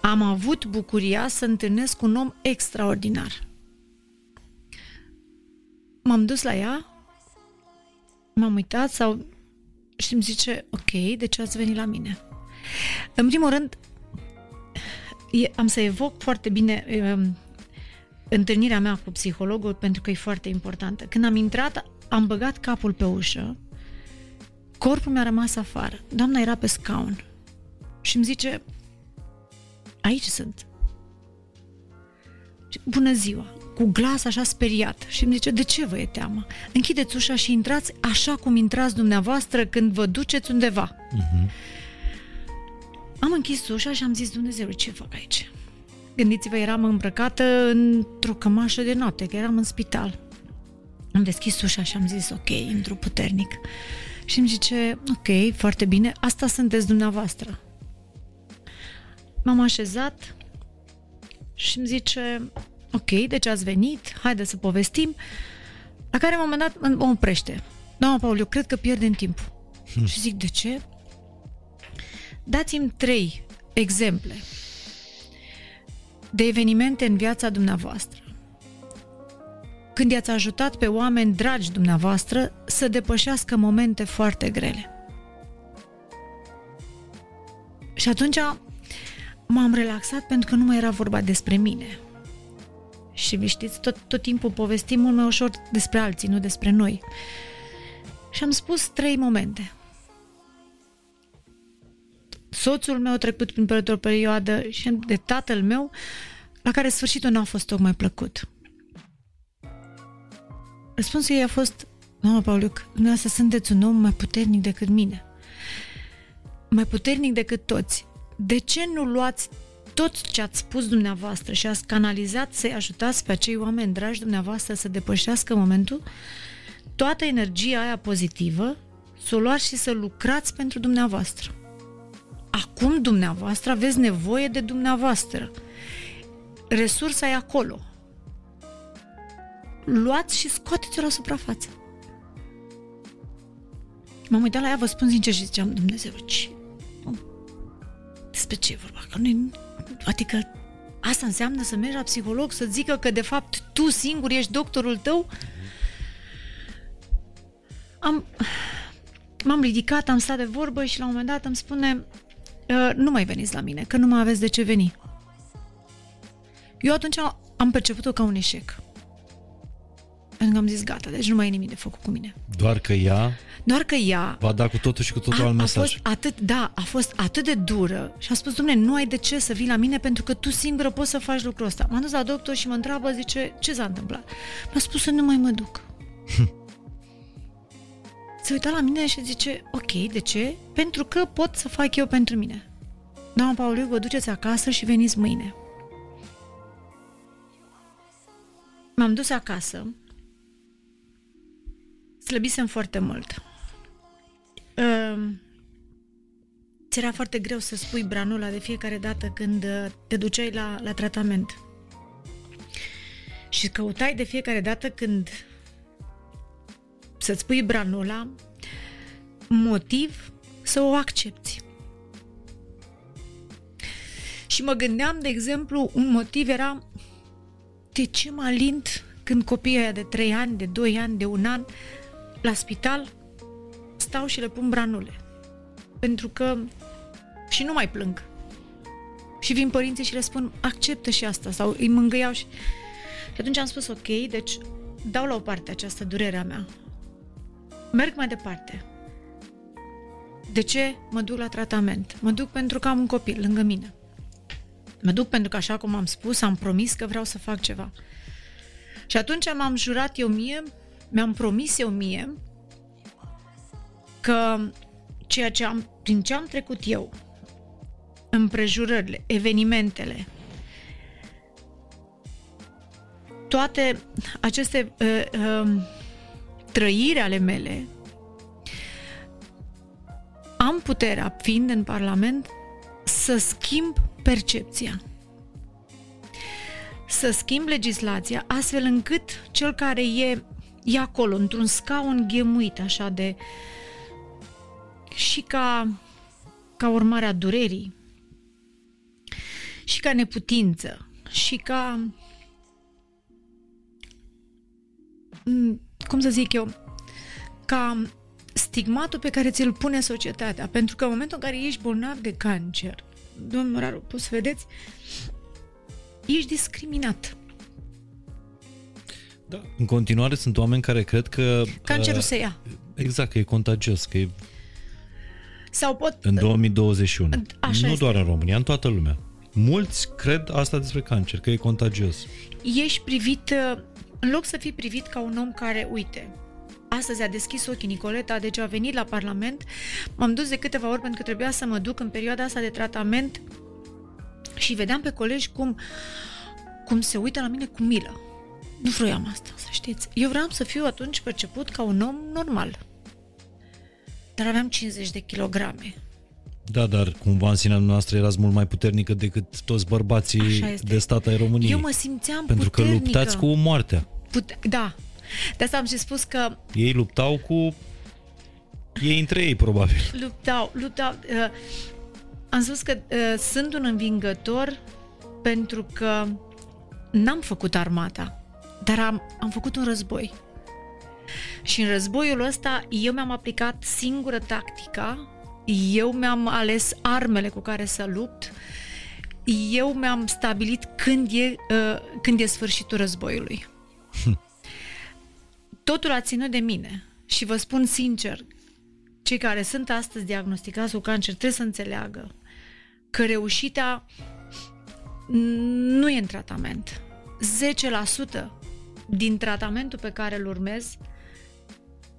Speaker 2: Am avut bucuria să întâlnesc un om extraordinar. M-am dus la ea, m-am uitat sau și îmi zice, ok, de ce ați venit la mine? În primul rând, am să evoc foarte bine um, întâlnirea mea cu psihologul pentru că e foarte importantă. Când am intrat, am băgat capul pe ușă, corpul mi-a rămas afară. Doamna era pe scaun și îmi zice, aici sunt. Bună ziua! Cu glas așa speriat și îmi zice, de ce vă e teamă? Închideți ușa și intrați așa cum intrați dumneavoastră când vă duceți undeva. Uh-huh. Am închis ușa și am zis, Dumnezeu, ce fac aici? Gândiți-vă, eram îmbrăcată într-o cămașă de noapte, că eram în spital. Am deschis ușa și am zis, ok, intru puternic. Și îmi zice, ok, foarte bine, asta sunteți dumneavoastră. M-am așezat și îmi zice, ok, deci ați venit, haide să povestim. La care, în un moment dat, mă oprește. Doamna Paul, eu cred că pierdem timp. Hmm. Și zic, de ce? Dați-mi trei exemple de evenimente în viața dumneavoastră când i-ați ajutat pe oameni dragi dumneavoastră să depășească momente foarte grele. Și atunci m-am relaxat pentru că nu mai era vorba despre mine. Și vi știți, tot, tot timpul povestim mult mai ușor despre alții, nu despre noi. Și am spus trei momente. Soțul meu a trecut prin o perioadă și de tatăl meu, la care sfârșitul nu a fost tocmai plăcut. Răspunsul ei a fost, Mama Pauliuc, dumneavoastră sunteți un om mai puternic decât mine. Mai puternic decât toți. De ce nu luați tot ce ați spus dumneavoastră și ați canalizat să-i ajutați pe acei oameni dragi dumneavoastră să depășească momentul, toată energia aia pozitivă, să o luați și să lucrați pentru dumneavoastră. Acum dumneavoastră aveți nevoie de dumneavoastră. Resursa e acolo luați și scoateți-o la suprafață. M-am uitat la ea, vă spun sincer și ziceam, Dumnezeu, ce? Despre ce e vorba? Că nu adică asta înseamnă să mergi la psiholog, să zică că de fapt tu singur ești doctorul tău? Am, m-am ridicat, am stat de vorbă și la un moment dat îmi spune ă, nu mai veniți la mine, că nu mai aveți de ce veni. Eu atunci am perceput-o ca un eșec. Pentru că am zis, gata, deci nu mai e nimic de făcut cu mine.
Speaker 1: Doar că ea...
Speaker 2: Doar că ea...
Speaker 1: Va da cu totul și cu totul a, alt mesaj.
Speaker 2: A fost atât, da, a fost atât de dură și a spus, domne, nu ai de ce să vii la mine pentru că tu singură poți să faci lucrul ăsta. M-am dus la doctor și mă întreabă, zice, ce s-a întâmplat? Mi-a spus să nu mai mă duc. Se uita la mine și zice, ok, de ce? Pentru că pot să fac eu pentru mine. Doamna Pauliu, vă duceți acasă și veniți mâine. M-am dus acasă slăbisem foarte mult. Uh, ți era foarte greu să spui branula de fiecare dată când uh, te duceai la, la tratament. Și căutai de fiecare dată când să-ți pui branula motiv să o accepti. Și mă gândeam, de exemplu, un motiv era de ce mă alint când copiii aia de 3 ani, de 2 ani, de un an la spital stau și le pun branule. Pentru că și nu mai plâng. Și vin părinții și le spun, acceptă și asta, sau îi mângâiau și... Și atunci am spus, ok, deci dau la o parte această durerea mea. Merg mai departe. De ce mă duc la tratament? Mă duc pentru că am un copil lângă mine. Mă duc pentru că, așa cum am spus, am promis că vreau să fac ceva. Și atunci m-am jurat eu mie, mi-am promis eu mie că ceea ce am, prin ce am trecut eu, împrejurările, evenimentele, toate aceste uh, uh, trăiri ale mele, am puterea, fiind în Parlament, să schimb percepția. Să schimb legislația astfel încât cel care e, e acolo, într-un scaun ghemuit, așa de... și ca, ca urmare a durerii, și ca neputință, și ca Mm, cum să zic eu, ca stigmatul pe care ți-l pune societatea. Pentru că în momentul în care ești bolnav de cancer, domnul Raru, poți să vedeți, ești discriminat.
Speaker 1: Da, în continuare sunt oameni care cred că...
Speaker 2: Cancerul uh, se ia.
Speaker 1: Exact, că e contagios, că e...
Speaker 2: Sau pot...
Speaker 1: În 2021.
Speaker 2: Așa
Speaker 1: nu
Speaker 2: este.
Speaker 1: doar în România, în toată lumea. Mulți cred asta despre cancer, că e contagios.
Speaker 2: Ești privit uh, în loc să fii privit ca un om care, uite, astăzi a deschis ochii Nicoleta, deci a venit la Parlament, m-am dus de câteva ori pentru că trebuia să mă duc în perioada asta de tratament și vedeam pe colegi cum, cum se uită la mine cu milă. Nu vroiam asta, să știți. Eu vreau să fiu atunci perceput ca un om normal. Dar aveam 50 de kilograme.
Speaker 1: Da, dar cumva în sinea noastră erați mult mai puternică decât toți bărbații de stat ai României.
Speaker 2: Eu mă simțeam
Speaker 1: Pentru
Speaker 2: puternică.
Speaker 1: că luptați cu moartea.
Speaker 2: Pute- da. De asta am și spus că...
Speaker 1: Ei luptau cu... Ei între ei, probabil.
Speaker 2: Luptau, luptau. Uh, am spus că uh, sunt un învingător pentru că n-am făcut armata, dar am, am făcut un război. Și în războiul ăsta eu mi-am aplicat singură tactica eu mi-am ales armele cu care să lupt, eu mi-am stabilit când e, uh, când e sfârșitul războiului. Totul a ținut de mine și vă spun sincer, cei care sunt astăzi diagnosticați cu cancer trebuie să înțeleagă că reușita nu e în tratament. 10% din tratamentul pe care îl urmez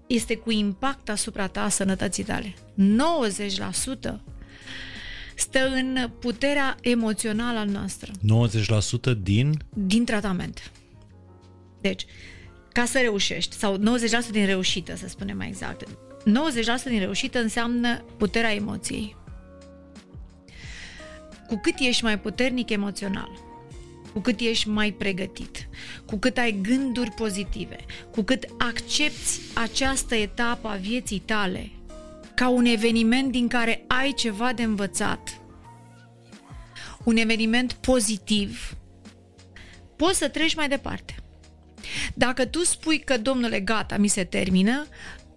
Speaker 2: este cu impact asupra ta a sănătății tale. 90% stă în puterea emoțională a noastră.
Speaker 1: 90% din?
Speaker 2: Din tratament. Deci, ca să reușești, sau 90% din reușită, să spunem mai exact, 90% din reușită înseamnă puterea emoției. Cu cât ești mai puternic emoțional, cu cât ești mai pregătit, cu cât ai gânduri pozitive, cu cât accepti această etapă a vieții tale ca un eveniment din care ai ceva de învățat, un eveniment pozitiv, poți să treci mai departe. Dacă tu spui că, domnule, gata, mi se termină,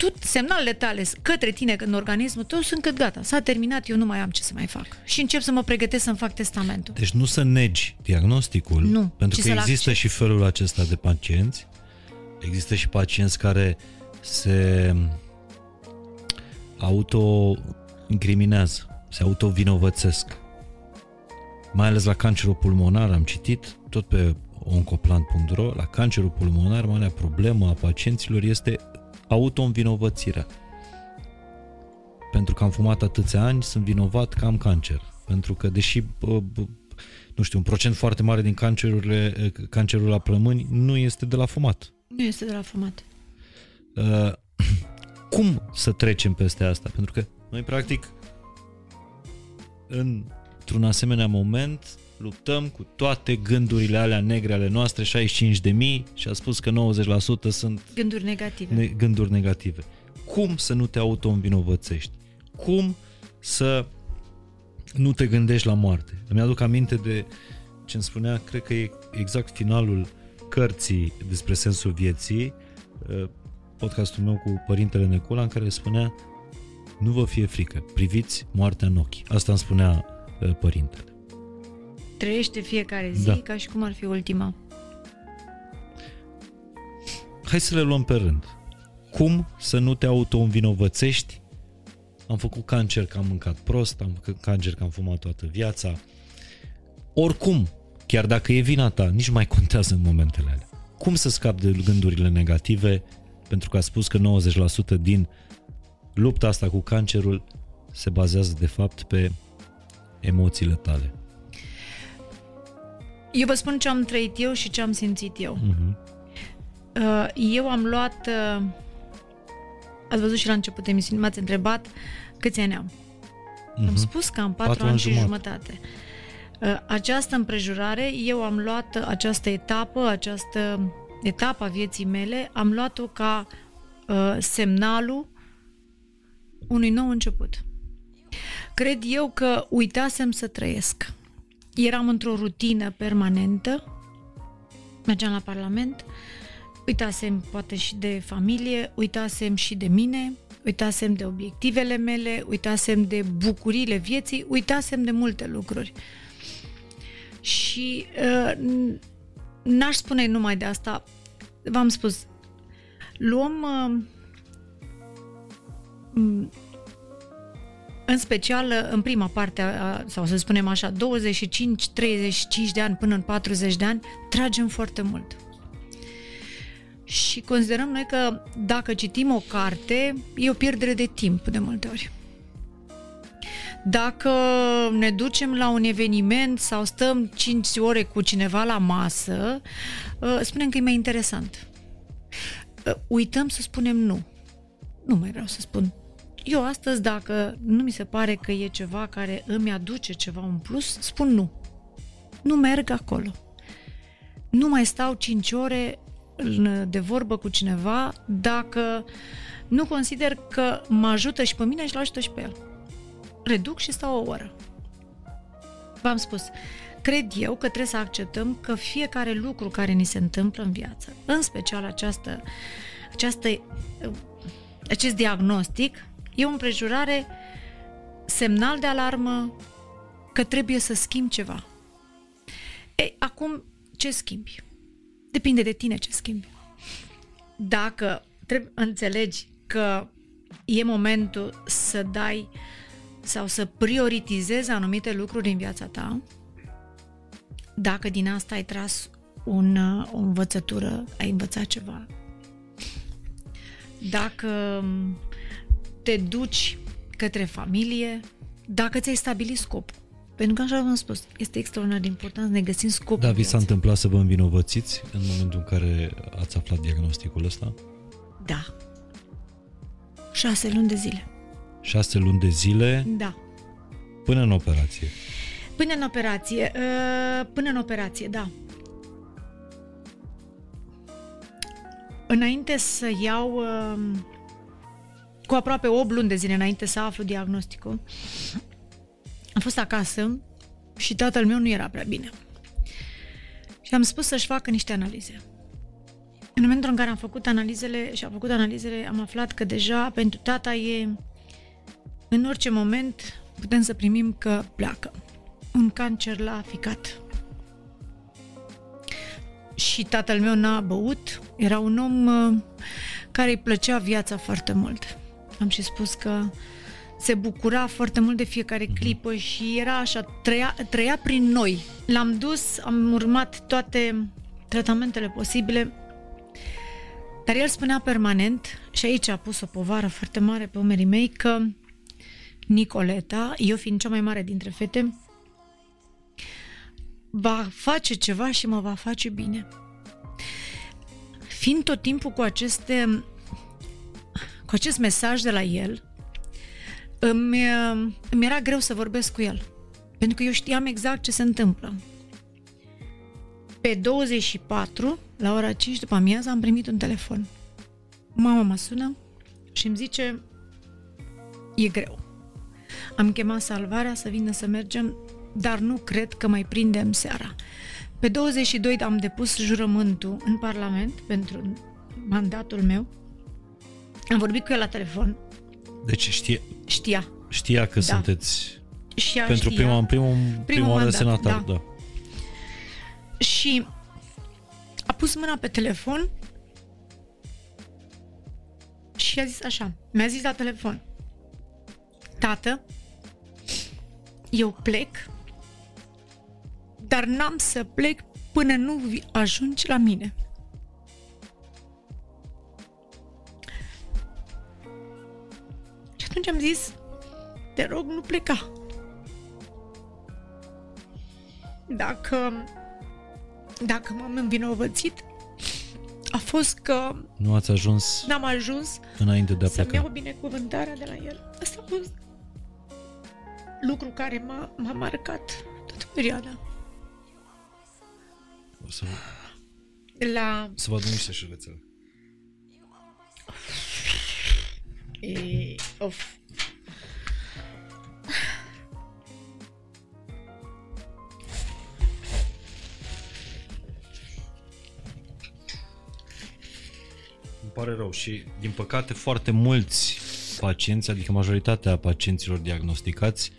Speaker 2: tu, semnalele tale către tine în organismul tău sunt că gata, s-a terminat, eu nu mai am ce să mai fac. Și încep să mă pregătesc să-mi fac testamentul.
Speaker 1: Deci nu să negi diagnosticul,
Speaker 2: nu,
Speaker 1: pentru că există accept. și felul acesta de pacienți. Există și pacienți care se auto-incriminează, se auto-vinovățesc. Mai ales la cancerul pulmonar, am citit tot pe oncoplan.ro, la cancerul pulmonar, marea problemă a pacienților este auto-învinovățirea. Pentru că am fumat atâția ani, sunt vinovat că am cancer. Pentru că, deși, nu știu, un procent foarte mare din cancerurile, cancerul la plămâni nu este de la fumat.
Speaker 2: Nu este de la fumat.
Speaker 1: Uh, cum să trecem peste asta? Pentru că noi, practic, într-un asemenea moment, luptăm cu toate gândurile alea negre ale noastre, 65 de mii, și a spus că 90% sunt
Speaker 2: gânduri negative.
Speaker 1: Ne- gânduri negative. Cum să nu te auto-învinovățești? Cum să nu te gândești la moarte? Îmi aduc aminte de ce îmi spunea, cred că e exact finalul cărții despre sensul vieții, uh, podcastul meu cu părintele Necula, în care spunea nu vă fie frică, priviți moartea în ochi. Asta îmi spunea uh, părintele.
Speaker 2: Trăiește fiecare zi
Speaker 1: Da.
Speaker 2: ca și cum ar fi ultima.
Speaker 1: Hai să le luăm pe rând. Cum să nu te auto-învinovățești? Am făcut cancer că am mâncat prost, am făcut cancer că am fumat toată viața. Oricum, chiar dacă e vina ta, nici nu mai contează în momentele alea. Cum să scapi de gândurile negative? Pentru că a spus că 90% din lupta asta cu cancerul se bazează de fapt pe emoțiile tale.
Speaker 2: Eu vă spun ce am trăit eu și ce am simțit eu.
Speaker 1: Mhm.
Speaker 2: Uh, Eu am luat... uh, Ați văzut și la început emisiunii, m-ați întrebat câți ani am. Am spus că am patru,
Speaker 1: Patru
Speaker 2: ani
Speaker 1: ani
Speaker 2: și
Speaker 1: jumătate.
Speaker 2: jumătate. Uh, Această împrejurare, eu am luat această etapă, această etapă a vieții mele, am luat-o ca uh, semnalul unui nou început. Cred eu că uitasem să trăiesc. Eram într-o rutină permanentă, mergeam la Parlament, uitasem poate și de familie, uitasem și de mine, uitasem de obiectivele mele, uitasem de bucuriile vieții, uitasem de multe lucruri. Și uh, n- n-aș spune numai de asta, v-am spus, luăm uh, m- în special uh, în prima parte, a- sau să spunem așa, 25-35 de ani până în 40 de ani, tragem foarte mult. Și considerăm noi că dacă citim o carte, e o pierdere de timp de multe ori. Dacă ne ducem la un eveniment sau stăm 5 ore cu cineva la masă, uh, spunem că e mai interesant. Uh, Uităm să spunem nu. Nu mai vreau să spun. Eu astăzi, dacă nu mi se pare că e ceva care îmi aduce ceva în plus, spun nu. Nu merg acolo. Nu mai stau 5 ore în- de vorbă cu cineva dacă nu consider că mă ajută și pe mine și l ajută și pe el. Reduc și stau o oră. V-am spus, cred eu că trebuie să acceptăm că fiecare lucru care ni se întâmplă în viață, în special această, această, acest diagnostic, e o împrejurare semnal de alarmă că trebuie să schimbi ceva. Ei, acum, ce schimbi? Depinde de tine ce schimbi. Dacă trebuie înțelegi că e momentul să dai sau să prioritizezi anumite lucruri în viața ta, dacă din asta ai tras un, uh, o învățătură, ai învățat ceva, dacă um, te duci către familie, dacă ți-ai stabilit scopul. Pentru că, așa v-am spus, este extraordinar de important să ne găsim scopul
Speaker 1: Da, vi s-a
Speaker 2: vieții.
Speaker 1: întâmplat să vă învinovățiți în momentul în care ați aflat diagnosticul ăsta?
Speaker 2: Da. Șase luni de zile.
Speaker 1: Șase luni de zile
Speaker 2: Da.
Speaker 1: până în operație.
Speaker 2: Până în operație, uh, până în operație, da. Înainte să iau, uh, cu aproape 8 luni de zile înainte să aflu diagnosticul, am fost acasă și tatăl meu nu era prea bine. Și am spus să-și facă niște analize. În momentul în care am făcut analizele și am făcut analizele, am aflat că deja pentru tata e în orice moment putem să primim că pleacă. Un cancer la ficat. Și tatăl meu n-a băut, era un om uh, care îi plăcea viața foarte mult. Am și spus că se bucura foarte mult de fiecare clipă și era așa, trăia, trăia prin noi. L-am dus, am urmat toate tratamentele posibile, dar el spunea permanent, și aici a pus o povară foarte mare pe umerii mei, că Nicoleta, eu fiind cea mai mare dintre fete, va face ceva și mă va face bine. Fiind tot timpul cu aceste cu acest mesaj de la el, îmi, îmi era greu să vorbesc cu el. Pentru că eu știam exact ce se întâmplă. Pe 24, la ora 5 după amiază, am primit un telefon. Mama mă sună și îmi zice e greu. Am chemat salvarea să vină să mergem, dar nu cred că mai prindem seara. Pe 22 am depus jurământul în Parlament pentru mandatul meu. Am vorbit cu el la telefon.
Speaker 1: Deci știe,
Speaker 2: Știa.
Speaker 1: știa că
Speaker 2: Da.
Speaker 1: sunteți
Speaker 2: Și ea
Speaker 1: pentru
Speaker 2: știa.
Speaker 1: prima, în primul, prima oară
Speaker 2: mandat,
Speaker 1: senatar.
Speaker 2: da.
Speaker 1: Da.
Speaker 2: Și a pus mâna pe telefon și a zis așa, mi-a zis la telefon, tată, eu plec, dar n-am să plec până nu ajungi la mine. Atunci am zis, te rog, nu pleca. Dacă, dacă m-am învinovățit, a fost că
Speaker 1: Nu ați ajuns
Speaker 2: n-am ajuns
Speaker 1: înainte de a
Speaker 2: să-mi
Speaker 1: pleca.
Speaker 2: iau binecuvântarea de la el. Asta a fost lucru care m-a, m-a marcat toată perioada.
Speaker 1: O să,
Speaker 2: La...
Speaker 1: să vă adun niște șervețele.
Speaker 2: E, of.
Speaker 1: Îmi pare rău și, din păcate, foarte mulți pacienți, adică majoritatea pacienților diagnosticați,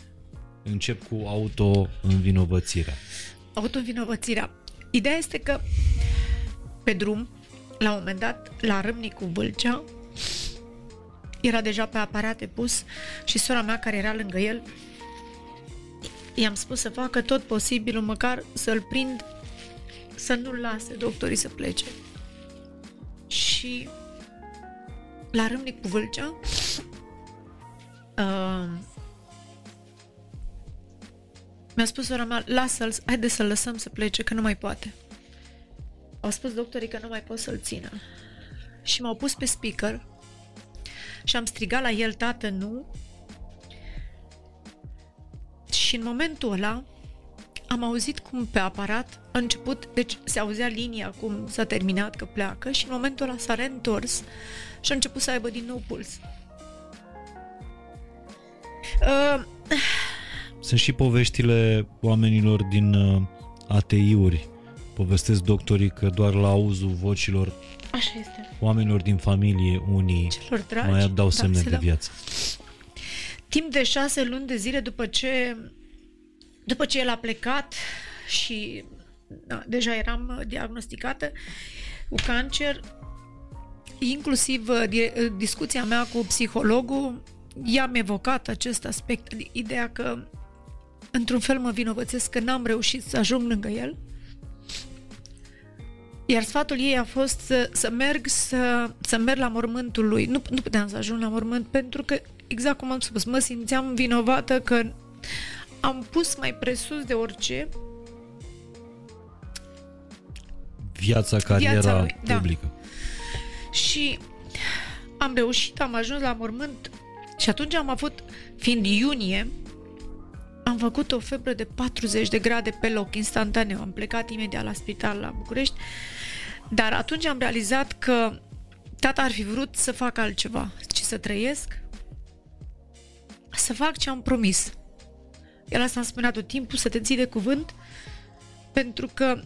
Speaker 1: încep cu auto-învinovățirea.
Speaker 2: Autoînvinovățirea. Ideea este că pe drum, la un moment dat, la Râmnicu Vâlcea, era deja pe aparate pus și sora mea care era lângă el i-am spus să facă tot posibilul, măcar să-l prind, să nu-l lase doctorii să plece. Și la Râmnicu Vâlcea uh, mi-a spus sora mea, lasă-l, haide să-l lăsăm să plece, că nu mai poate. Au spus doctorii că nu mai pot să-l țină. Și m-au pus pe speaker și am strigat la el, tată, nu. Și în momentul ăla am auzit cum pe aparat a început, deci se auzea linia cum s-a terminat că pleacă și în momentul ăla s-a reîntors și a început să aibă din nou puls. Uh,
Speaker 1: Sunt și poveștile oamenilor din uh, ATI-uri. Povestesc doctorii că doar la auzul vocilor
Speaker 2: așa este.
Speaker 1: Oamenilor din familie, unii
Speaker 2: Celor dragi.
Speaker 1: mai dau semne
Speaker 2: se
Speaker 1: de
Speaker 2: dau.
Speaker 1: viață.
Speaker 2: Timp de șase luni de zile după ce, după ce el a plecat și da, deja eram uh, diagnosticată cu cancer, inclusiv uh, di- uh, discuția mea cu psihologul, i-am evocat acest aspect, adi- ideea că într-un fel mă vinovățesc că n-am reușit să ajung lângă el. Iar sfatul ei a fost să, să merg să, să merg la mormântul lui. Nu, nu puteam să ajung la mormânt pentru că, exact cum am spus, mă simțeam vinovată că am pus mai presus de orice
Speaker 1: Viața, cariera
Speaker 2: Viața lui, da.
Speaker 1: publică.
Speaker 2: și am reușit, am ajuns la mormânt și atunci am avut, fiind iunie, am făcut o febră de 40 de grade pe loc, instantaneu. Am plecat imediat la spital la București, dar atunci am realizat că tata ar fi vrut să fac altceva, ci să trăiesc, să fac ce am promis. El asta îmi spunea tot timpul, să te ții de cuvânt, pentru că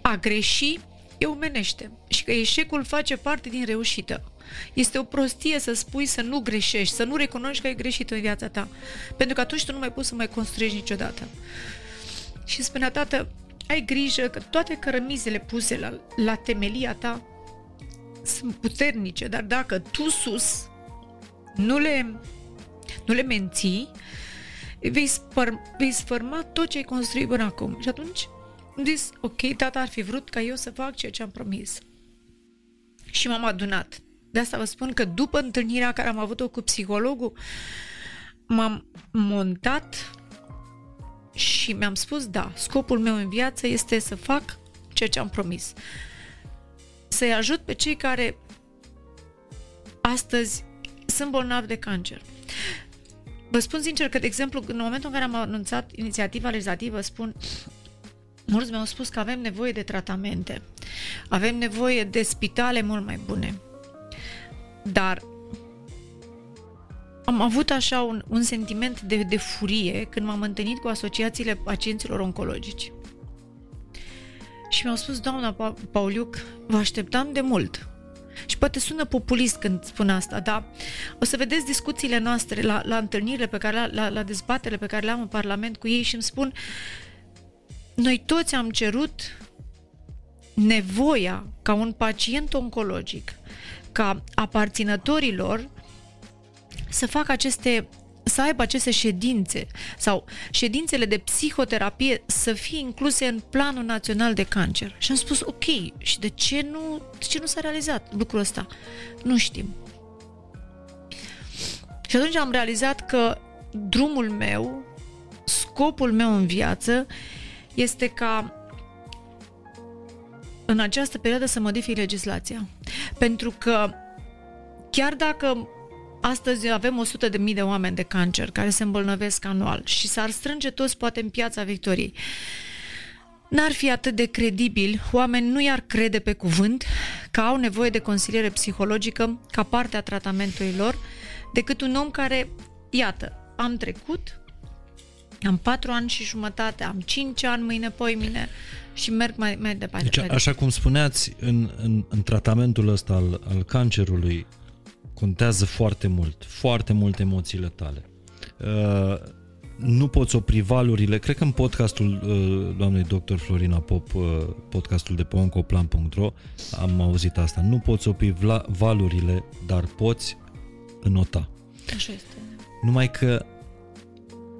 Speaker 2: a greși e omenește și că eșecul face parte din reușită. Este o prostie să spui să nu greșești, să nu recunoști că ai greșit în viața ta. Pentru că atunci tu nu mai poți să mai construiești niciodată. Și spunea, tată, ai grijă că toate cărămizele puse la, la temelia ta sunt puternice, dar dacă tu sus nu le, nu le menții, vei, spăr, vei sfârma tot ce ai construit până acum. Și atunci am zis, ok, tata ar fi vrut ca eu să fac ceea ce am promis. Și m-am adunat. De asta vă spun că după întâlnirea care am avut-o cu psihologul, m-am montat și mi-am spus, da, scopul meu în viață este să fac ceea ce am promis. Să-i ajut pe cei care astăzi sunt bolnavi de cancer. Vă spun sincer că, de exemplu, în momentul în care am anunțat inițiativa legislativă, spun, mulți mi-au spus că avem nevoie de tratamente, avem nevoie de spitale mult mai bune. Dar am avut așa un, un sentiment de, de furie când m-am întâlnit cu asociațiile pacienților oncologici. Și mi-au spus, doamna pa- Pauliuc, vă așteptam de mult. Și poate sună populist când spun asta, dar o să vedeți discuțiile noastre la, la întâlnirile pe care, la, la dezbaterile pe care le am în Parlament cu ei și îmi spun noi toți am cerut nevoia ca un pacient oncologic, ca aparținătorilor să facă aceste să aibă aceste ședințe sau ședințele de psihoterapie să fie incluse în Planul Național de Cancer. Și am spus, ok, și de ce nu, de ce nu s-a realizat lucrul ăsta? Nu știm. Și atunci am realizat că drumul meu, scopul meu în viață este ca în această perioadă să modific legislația. Pentru că chiar dacă astăzi avem 100 de mii de oameni de cancer care se îmbolnăvesc anual și s-ar strânge toți poate în piața Victoriei, n-ar fi atât de credibil, oameni nu i-ar crede pe cuvânt că au nevoie de consiliere psihologică ca parte a tratamentului lor, decât un om care, iată, am trecut, am patru ani și jumătate, am cinci ani mâine, poi mine și merg mai, mai departe.
Speaker 1: Deci, așa cum spuneați, în, în, în tratamentul ăsta al, al cancerului, contează foarte mult, foarte mult emoțiile tale. Uh, nu poți opri valurile. Cred că în podcastul uh, doamnei dr. Florina Pop, uh, podcastul de pe oncoplan.ro, am auzit asta. Nu poți opri vla- valurile, dar poți înota.
Speaker 2: Așa este.
Speaker 1: Numai că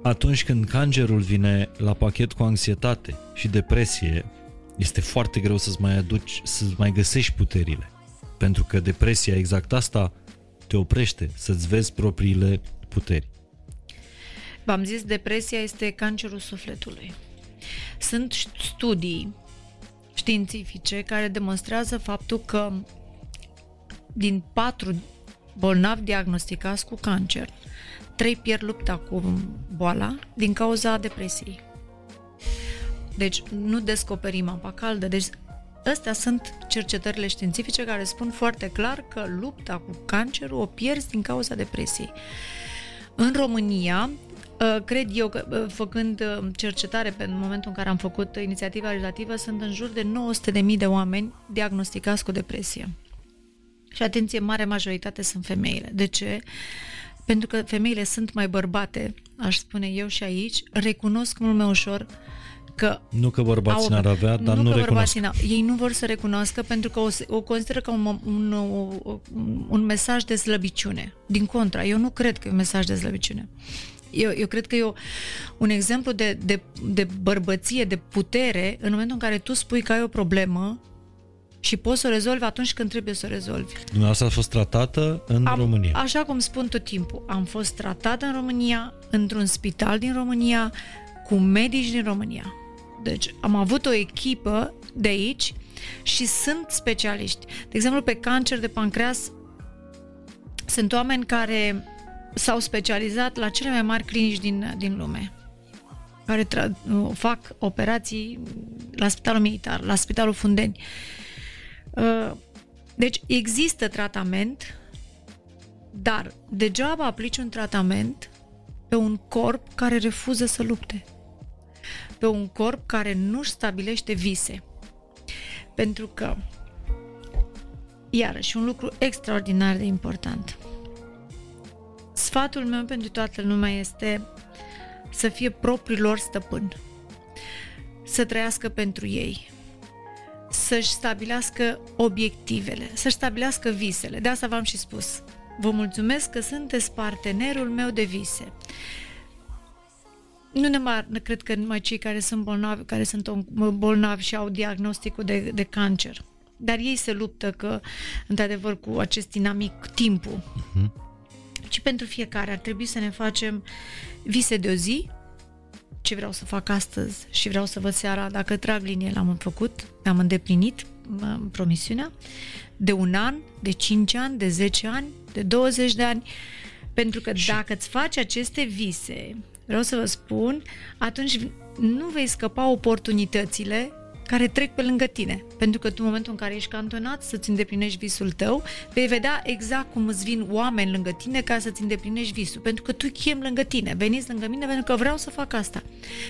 Speaker 1: atunci când cancerul vine la pachet cu anxietate și depresie, este foarte greu să-ți mai aduci, să-ți mai găsești puterile. Pentru că depresia, exact asta, te oprește să-ți vezi propriile puteri.
Speaker 2: V-am zis, depresia este cancerul sufletului. Sunt studii științifice care demonstrează faptul că din patru bolnavi diagnosticați cu cancer, trei pierd lupta cu boala din cauza depresiei. Deci nu descoperim apa caldă, deci Astea sunt cercetările științifice care spun foarte clar că lupta cu cancerul o pierzi din cauza depresiei. În România, ă, cred eu că ă, făcând ă, cercetare pe în momentul în care am făcut inițiativa legislativă, sunt în jur de 900.000 de oameni diagnosticați cu depresie. Și atenție, mare majoritate sunt femeile. De ce? Pentru că femeile sunt mai bărbate, aș spune eu și aici, recunosc mult mai ușor uh, că
Speaker 1: nu că bărbații n-ar avea, dar nu, nu că recunosc.
Speaker 2: Ei nu vor să recunoască pentru că o, o consideră ca un, un, un, un mesaj de slăbiciune. Din contra, eu nu cred că e un mesaj de slăbiciune. Eu, eu cred că e o, un exemplu de, de, de bărbăție, de putere, în momentul în care tu spui că ai o problemă și poți să o rezolvi atunci când trebuie să o rezolvi.
Speaker 1: Dumneavoastră a fost tratată în
Speaker 2: am,
Speaker 1: România.
Speaker 2: Așa cum spun tot timpul, am fost tratată în România, într-un spital din România, cu medici din România. Deci am avut o echipă de aici și sunt specialiști. De exemplu, pe cancer de pancreas sunt oameni care s-au specializat la cele mai mari clinici din, din lume care tra- fac operații la Spitalul Militar, la Spitalul Fundeni. Uh, deci există tratament, dar degeaba aplici un tratament pe un corp care refuză să lupte pe un corp care nu-și stabilește vise. Pentru că, iarăși, un lucru extraordinar de important. Sfatul meu pentru toată lumea este să fie propriilor stăpân, să trăiască pentru ei, să-și stabilească obiectivele, să-și stabilească visele. De asta v-am și spus. Vă mulțumesc că sunteți partenerul meu de vise nu numai, cred că numai cei care sunt bolnavi, care sunt bolnavi și au diagnosticul de, de cancer, dar ei se luptă că, într-adevăr, cu acest dinamic timpul. Uh-huh. Și pentru fiecare ar trebui să ne facem vise de o zi, ce vreau să fac astăzi și vreau să văd seara, dacă trag linie, l-am făcut, am îndeplinit promisiunea, de un an, de 5 ani, de 10 ani, de 20 de ani, pentru că și... dacă îți faci aceste vise, vreau să vă spun, atunci nu vei scăpa oportunitățile care trec pe lângă tine. Pentru că tu, în momentul în care ești cantonat să-ți îndeplinești visul tău, vei vedea exact cum îți vin oameni lângă tine ca să-ți îndeplinești visul. Pentru că tu chem lângă tine, veniți lângă mine pentru că vreau să fac asta.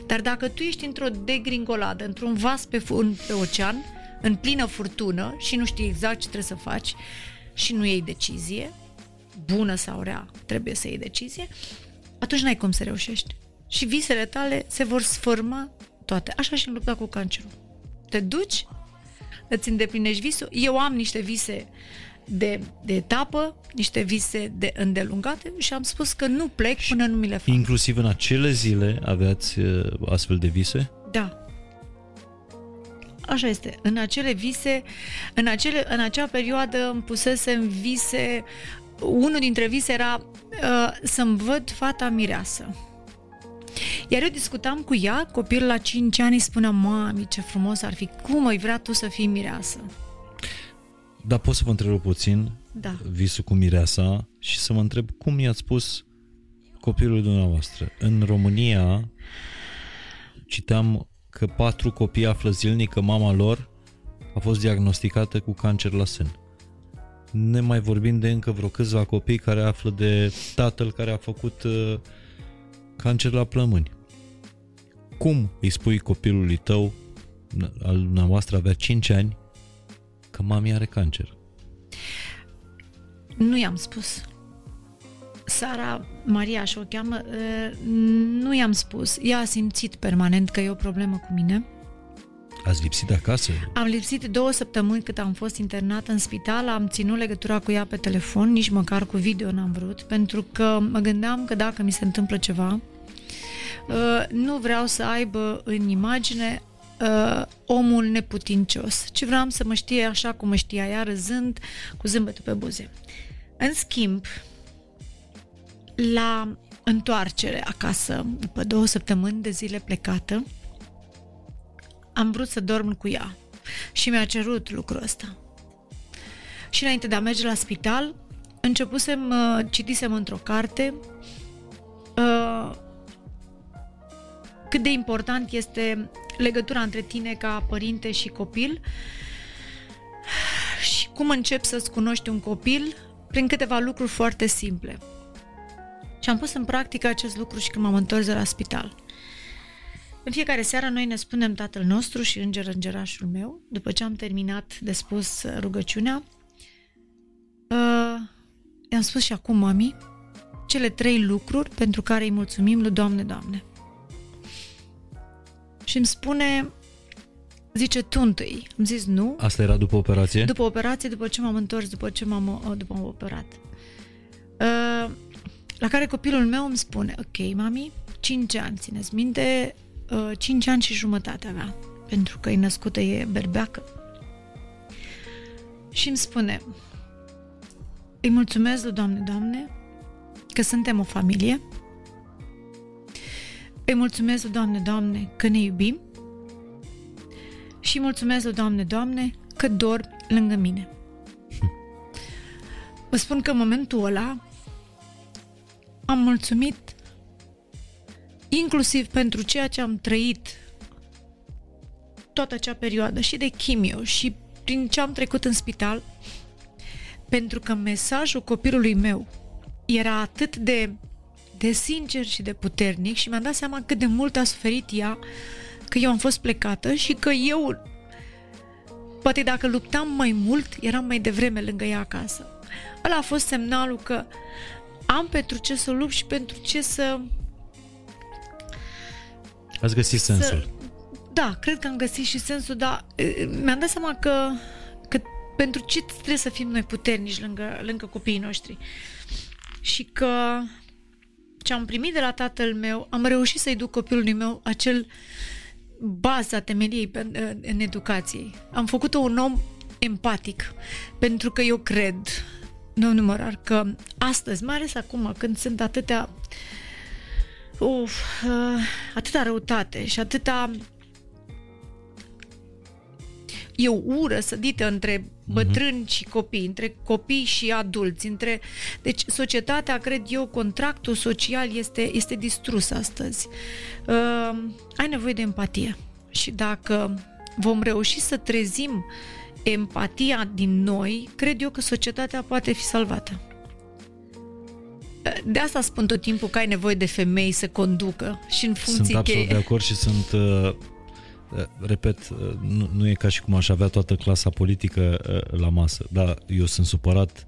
Speaker 2: Dar dacă tu ești într-o degringoladă, într-un vas pe, pe ocean, în plină furtună și nu știi exact ce trebuie să faci și nu iei decizie, bună sau rea, trebuie să iei decizie, atunci n-ai cum să reușești. Și visele tale se vor sfârma toate. Așa și în lupta cu cancerul. Te duci, îți îndeplinești visul. Eu am niște vise de, de etapă, niște vise de îndelungate și am spus că nu plec până nu mi le fac.
Speaker 1: Inclusiv în acele zile aveați uh, astfel de vise?
Speaker 2: Da. Așa este. În acele vise, în, acele, în acea perioadă îmi pusesem vise, unul dintre vise era uh, să-mi văd fata mireasă. Iar eu discutam cu ea, copilul la 5 ani spunea, mami, ce frumos ar fi, cum ai vrea tu să fii mireasă?
Speaker 1: Dar pot să vă întreb puțin
Speaker 2: Da.
Speaker 1: visul cu mireasa și să mă întreb cum i-ați spus copilului dumneavoastră. În România citeam că patru copii află zilnic că mama lor a fost diagnosticată cu cancer la sân. Ne mai vorbim de încă vreo câțiva copii care află de tatăl care a făcut uh, cancer la plămâni. Cum îi spui copilului tău, al dumneavoastră avea 5 ani, că mami are cancer?
Speaker 2: Nu i-am spus. Sara Maria, așa o cheamă, uh, nu i-am spus. Ea a simțit permanent că e o problemă cu mine.
Speaker 1: Ați lipsit de acasă?
Speaker 2: Am lipsit două săptămâni cât am fost internată în spital, am ținut legătura cu ea pe telefon, nici măcar cu video n-am vrut, pentru că mă gândeam că dacă mi se întâmplă ceva, uh, nu vreau să aibă în imagine uh, omul neputincios, ci vreau să mă știe așa cum mă știa ea, râzând cu zâmbetul pe buze. În schimb, la întoarcere acasă, după două săptămâni de zile plecată, am vrut să dorm cu ea și mi-a cerut lucrul ăsta. Și înainte de a merge la spital, începusem, uh, citisem într-o carte uh, cât de important este legătura între tine ca părinte și copil și cum începi să-ți cunoști un copil prin câteva lucruri foarte simple. Și am pus în practică acest lucru și când m-am întors de la spital. În fiecare seară noi ne spunem Tatăl nostru și Înger Îngerașul meu, după ce am terminat de spus rugăciunea. Uh, i-am spus și acum, mami, cele trei lucruri pentru care îi mulțumim lui Doamne, Doamne. Și îmi spune, zice tu întâi. Am zis nu.
Speaker 1: Asta era după operație?
Speaker 2: După operație, după ce m-am întors, după ce m-am, după m-am operat. Uh, la care copilul meu îmi spune, ok, mami, 5 ani, țineți minte, 5 ani și jumătate avea, pentru că e născută, e berbeacă. Și îmi spune, îi mulțumesc lui Doamne, Doamne, că suntem o familie. Îi mulțumesc lui Doamne, Doamne, că ne iubim. Și mulțumesc lui Doamne, Doamne, că dormi lângă mine. Vă spun că în momentul ăla am mulțumit inclusiv pentru ceea ce am trăit toată acea perioadă și de chimio și prin ce am trecut în spital, pentru că mesajul copilului meu era atât de, de sincer și de puternic și mi-am dat seama cât de mult a suferit ea că eu am fost plecată și că eu poate dacă luptam mai mult, eram mai devreme lângă ea acasă. Ăla a fost semnalul că am pentru ce să lupt și pentru ce să
Speaker 1: Ați găsit sensul. Să,
Speaker 2: da, cred că am găsit și sensul, dar mi-am dat seama că, că pentru ce trebuie să fim noi puternici lângă, lângă copiii noștri. Și că ce am primit de la tatăl meu, am reușit să-i duc copilului meu acel baza temeliei în educație. Am făcut-o un om empatic, pentru că eu cred, nu numărar, că astăzi, mai ales acum, când sunt atâtea uf, uh, atâta răutate și atâta e o ură sădită între mhm. bătrâni și copii, între copii și adulți, între... Deci societatea, cred eu, contractul social este, este distrus astăzi. Uh, ai nevoie de empatie și dacă vom reuși să trezim empatia din noi, cred eu că societatea poate fi salvată. De asta spun tot timpul că ai nevoie de femei să conducă și în funcție
Speaker 1: Sunt absolut de acord și sunt uh, uh, repet, uh, nu, nu e ca și cum aș avea toată clasa politică la masă, dar eu sunt supărat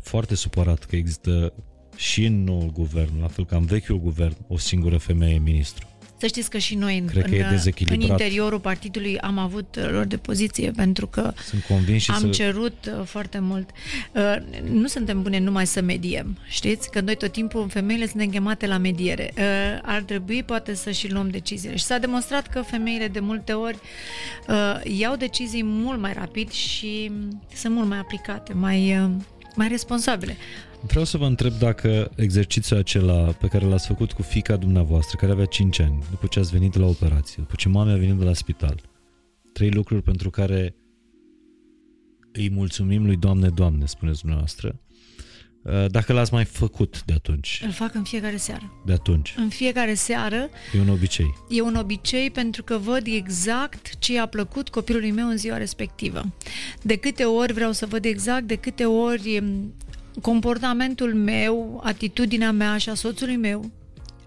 Speaker 1: foarte supărat că există și în noul guvern, la fel ca în vechiul guvern, o singură femeie ministru.
Speaker 2: Să știți că și noi în,
Speaker 1: Cred că e
Speaker 2: în,
Speaker 1: dezechilibrat.
Speaker 2: în interiorul partidului am avut uh, lor de poziție pentru că
Speaker 1: Sunt convins și
Speaker 2: am
Speaker 1: să...
Speaker 2: cerut uh, foarte mult. Uh, nu suntem bune numai să mediem, știți? Că noi tot timpul, femeile, suntem chemate la mediere. Uh, ar trebui poate să și luăm deciziile. Și s-a demonstrat că femeile de multe ori uh, iau decizii mult mai rapid și sunt mult mai aplicate, mai, uh, mai responsabile.
Speaker 1: Vreau să vă întreb dacă exercițiul acela pe care l-ați făcut cu fica dumneavoastră, care avea 5 ani, după ce ați venit de la operație, după ce mama a venit de la spital, trei lucruri pentru care îi mulțumim lui Doamne, Doamne, spuneți dumneavoastră, uh, dacă l-ați mai făcut de atunci,
Speaker 2: Îl fac în fiecare seară.
Speaker 1: de atunci,
Speaker 2: În fiecare seară
Speaker 1: e un obicei.
Speaker 2: e un obicei pentru că văd exact ce i-a plăcut copilului meu în ziua respectivă. De câte ori vreau să văd exact, de câte ori m, comportamentul meu, atitudinea mea și a soțului meu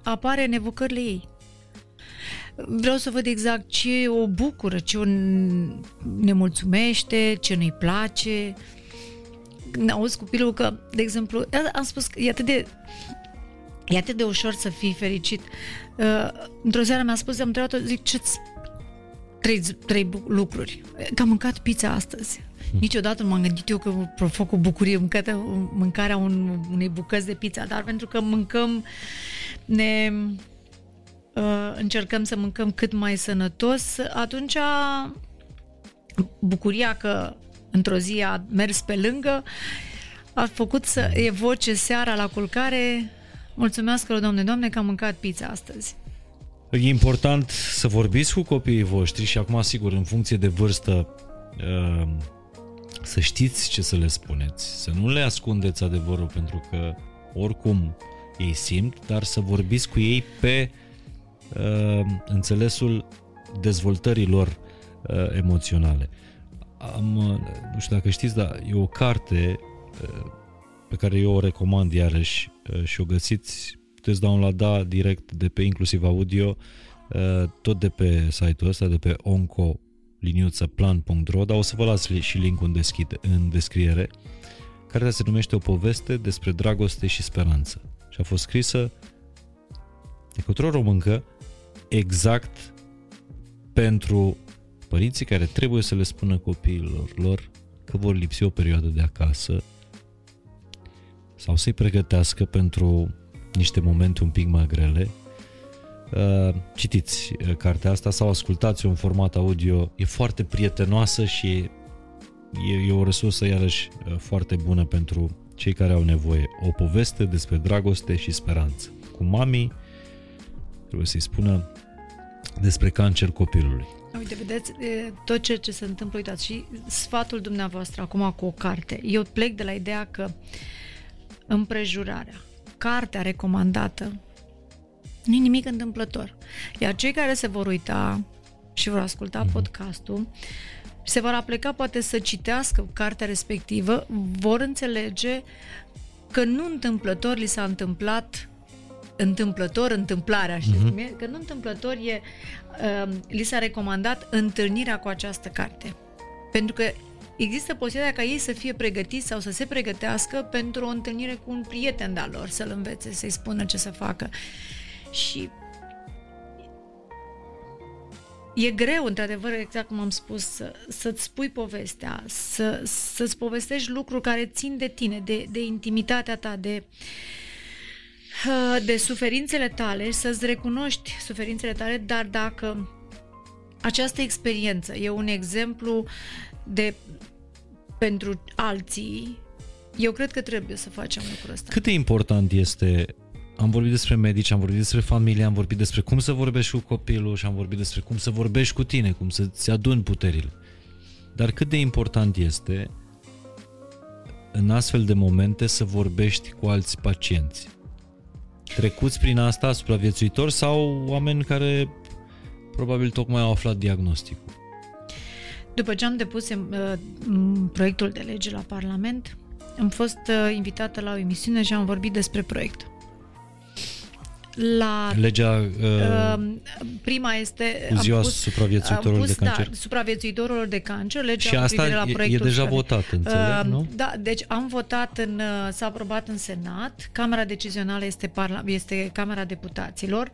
Speaker 2: apare în evocările ei. Vreau să văd exact ce o bucură, ce o ne mulțumește, ce nu-i place. Când auzi copilul că, de exemplu, am spus că e atât de E atât de ușor să fii fericit. Uh, într-o seară mi-a spus, am întrebat-o, zic, ce trei, trei bu- lucruri. Că am mâncat pizza astăzi. Niciodată nu m-am gândit eu că provoc o bucurie mâncată, mâncarea un, unei bucăți de pizza, dar pentru că mâncăm, ne uh, încercăm să mâncăm cât mai sănătos, atunci bucuria că într-o zi a mers pe lângă a făcut să evoce seara la culcare Mulțumesc, Doamne, Doamne, că am mâncat pizza astăzi.
Speaker 1: E important să vorbiți cu copiii voștri și acum, sigur, în funcție de vârstă, uh, să știți ce să le spuneți, să nu le ascundeți adevărul pentru că oricum ei simt, dar să vorbiți cu ei pe uh, înțelesul dezvoltării lor uh, emoționale. Am, uh, nu știu dacă știți, dar e o carte uh, pe care eu o recomand iarăși uh, și o găsiți, puteți downloada direct de pe inclusiv audio, uh, tot de pe site-ul ăsta, de pe onco-plan.ro, dar o să vă las și linkul în, deschide, în descriere. Cartea se numește O poveste despre dragoste și speranță și a fost scrisă de către o româncă exact pentru părinții care trebuie să le spună copiilor lor că vor lipsi o perioadă de acasă sau să-i pregătească pentru niște momente un pic mai grele. Uh, citiți uh, cartea asta sau ascultați-o în format audio. E foarte prietenoasă și e, e o resursă iarăși uh, foarte bună pentru cei care au nevoie. O poveste despre dragoste și speranță. Cu mami, trebuie să-i spună despre cancer copilului.
Speaker 2: Uite, vedeți, tot ceea ce se întâmplă, uitați, și sfatul dumneavoastră acum cu o carte. Eu plec de la ideea că împrejurarea, cartea recomandată, nu e nimic întâmplător. Iar cei care se vor uita și vor asculta mm-hmm. podcastul, se vor apleca poate să citească cartea respectivă, vor înțelege că nu întâmplător li s-a întâmplat întâmplător, întâmplarea, știți mm-hmm. cum e? Că nu întâmplător e, uh, li s-a recomandat întâlnirea cu această carte. Pentru că există posibilitatea ca ei să fie pregătiți sau să se pregătească pentru o întâlnire cu un prieten de-al lor, să-l învețe, să-i spună ce să facă. Și e greu, într-adevăr, exact cum am spus, să, să-ți spui povestea, să, să-ți povestești lucruri care țin de tine, de, de intimitatea ta, de de suferințele tale, să-ți recunoști suferințele tale, dar dacă această experiență e un exemplu de pentru alții, eu cred că trebuie să facem lucrul ăsta.
Speaker 1: Cât de important este am vorbit despre medici, am vorbit despre familie, am vorbit despre cum să vorbești cu copilul și am vorbit despre cum să vorbești cu tine, cum să-ți aduni puterile. Dar cât de important este în astfel de momente să vorbești cu alți pacienți? Trecuți prin asta supraviețuitori sau oameni care probabil tocmai au aflat diagnosticul?
Speaker 2: După ce am depus uh, proiectul de lege la Parlament, am fost uh, invitată la o emisiune și am vorbit despre proiect. La
Speaker 1: Legea uh,
Speaker 2: uh, prima este
Speaker 1: cu ziua
Speaker 2: am pus,
Speaker 1: supraviețuitorilor
Speaker 2: am pus,
Speaker 1: de cancer.
Speaker 2: Da, supraviețuitorilor de cancer, legea
Speaker 1: Și
Speaker 2: cu
Speaker 1: asta
Speaker 2: privire la
Speaker 1: e- e
Speaker 2: proiectul
Speaker 1: deja
Speaker 2: școlii.
Speaker 1: votat, înțeleg, nu?
Speaker 2: Da, deci am votat în uh, s-a aprobat în Senat, Camera Decizională este parla, este Camera Deputaților.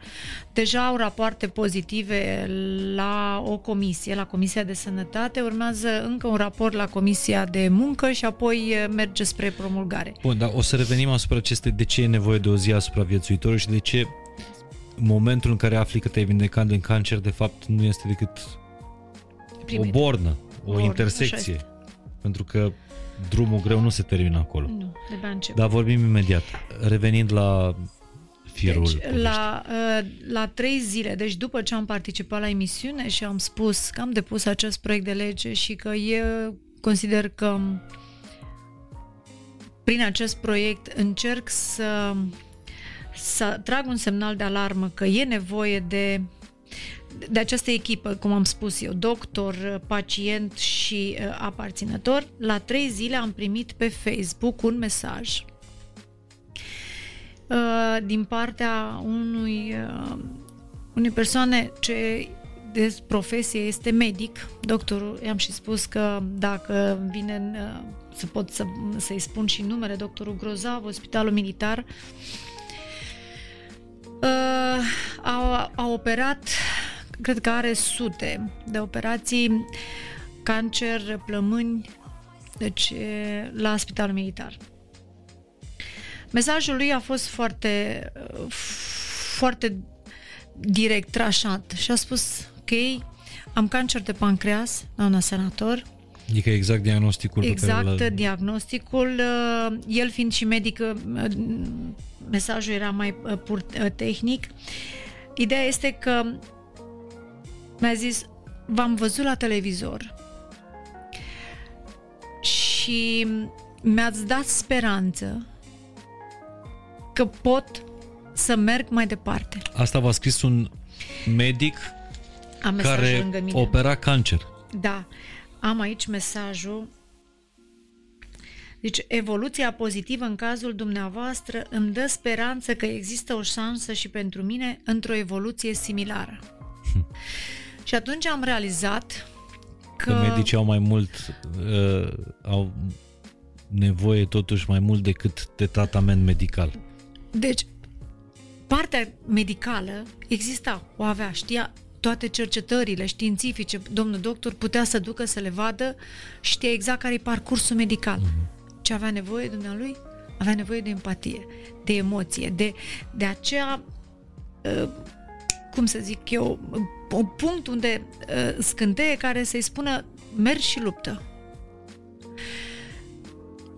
Speaker 2: Deja au rapoarte pozitive la o comisie, la Comisia de Sănătate, urmează încă un raport la Comisia de Muncă și apoi uh, merge spre promulgare.
Speaker 1: Bun, dar o să revenim asupra acestei de ce e nevoie de o zi a supraviețuitorului și de ce momentul în care afli că te-ai vindecat din cancer, de fapt, nu este decât
Speaker 2: Primit.
Speaker 1: o bornă, o
Speaker 2: Bornă,
Speaker 1: intersecție.
Speaker 2: așa este.
Speaker 1: Pentru că drumul greu nu se termină acolo.
Speaker 2: Nu, de bea încep.
Speaker 1: Dar vorbim imediat. Revenind la firul
Speaker 2: Deci,
Speaker 1: poveștii.
Speaker 2: la, uh, la trei zile, deci după ce am participat la emisiune și am spus că am depus acest proiect de lege și că eu consider că prin acest proiect încerc să, să trag un semnal de alarmă că e nevoie de de această echipă, cum am spus eu, doctor, pacient și uh, aparținător, la trei zile am primit pe Facebook un mesaj uh, din partea unui, uh, unei persoane ce de profesie este medic. Doctorul, i-am și spus că dacă vine în, uh, să pot să, să-i spun și numele, doctorul Grozav, Spitalul Militar, uh, a, a operat, cred că are sute de operații, cancer, plămâni, deci e, la Spitalul Militar. Mesajul lui a fost foarte, uh, foarte direct, trașat și a spus, ok, am cancer de pancreas, doamna senator,
Speaker 1: Adică exact diagnosticul pe
Speaker 2: exact
Speaker 1: care l
Speaker 2: diagnosticul, uh, el fiind și medic, uh, mesajul era mai uh, pur uh, tehnic. Ideea este că mi-a zis, v-am văzut la televizor și mi-ați dat speranță că pot să merg mai departe.
Speaker 1: Asta v-a scris un medic
Speaker 2: Am mesajul
Speaker 1: care
Speaker 2: lângă mine.
Speaker 1: opera cancer.
Speaker 2: Da, am aici mesajul. Deci, evoluția pozitivă în cazul dumneavoastră îmi dă speranță că există o șansă și pentru mine într-o evoluție similară. și atunci am realizat că...
Speaker 1: Că medicii au mai mult uh, au nevoie totuși mai mult decât de tratament medical.
Speaker 2: Deci, partea medicală exista, o avea, știa toate cercetările științifice, domnul doctor putea să ducă să le vadă, știa exact care e parcursul medical. Ce avea nevoie dumnealui? Avea nevoie de empatie, de emoție, de, de aceea, uh, cum să zic eu, un punct unde uh, scânteie care să-i spună mergi și luptă.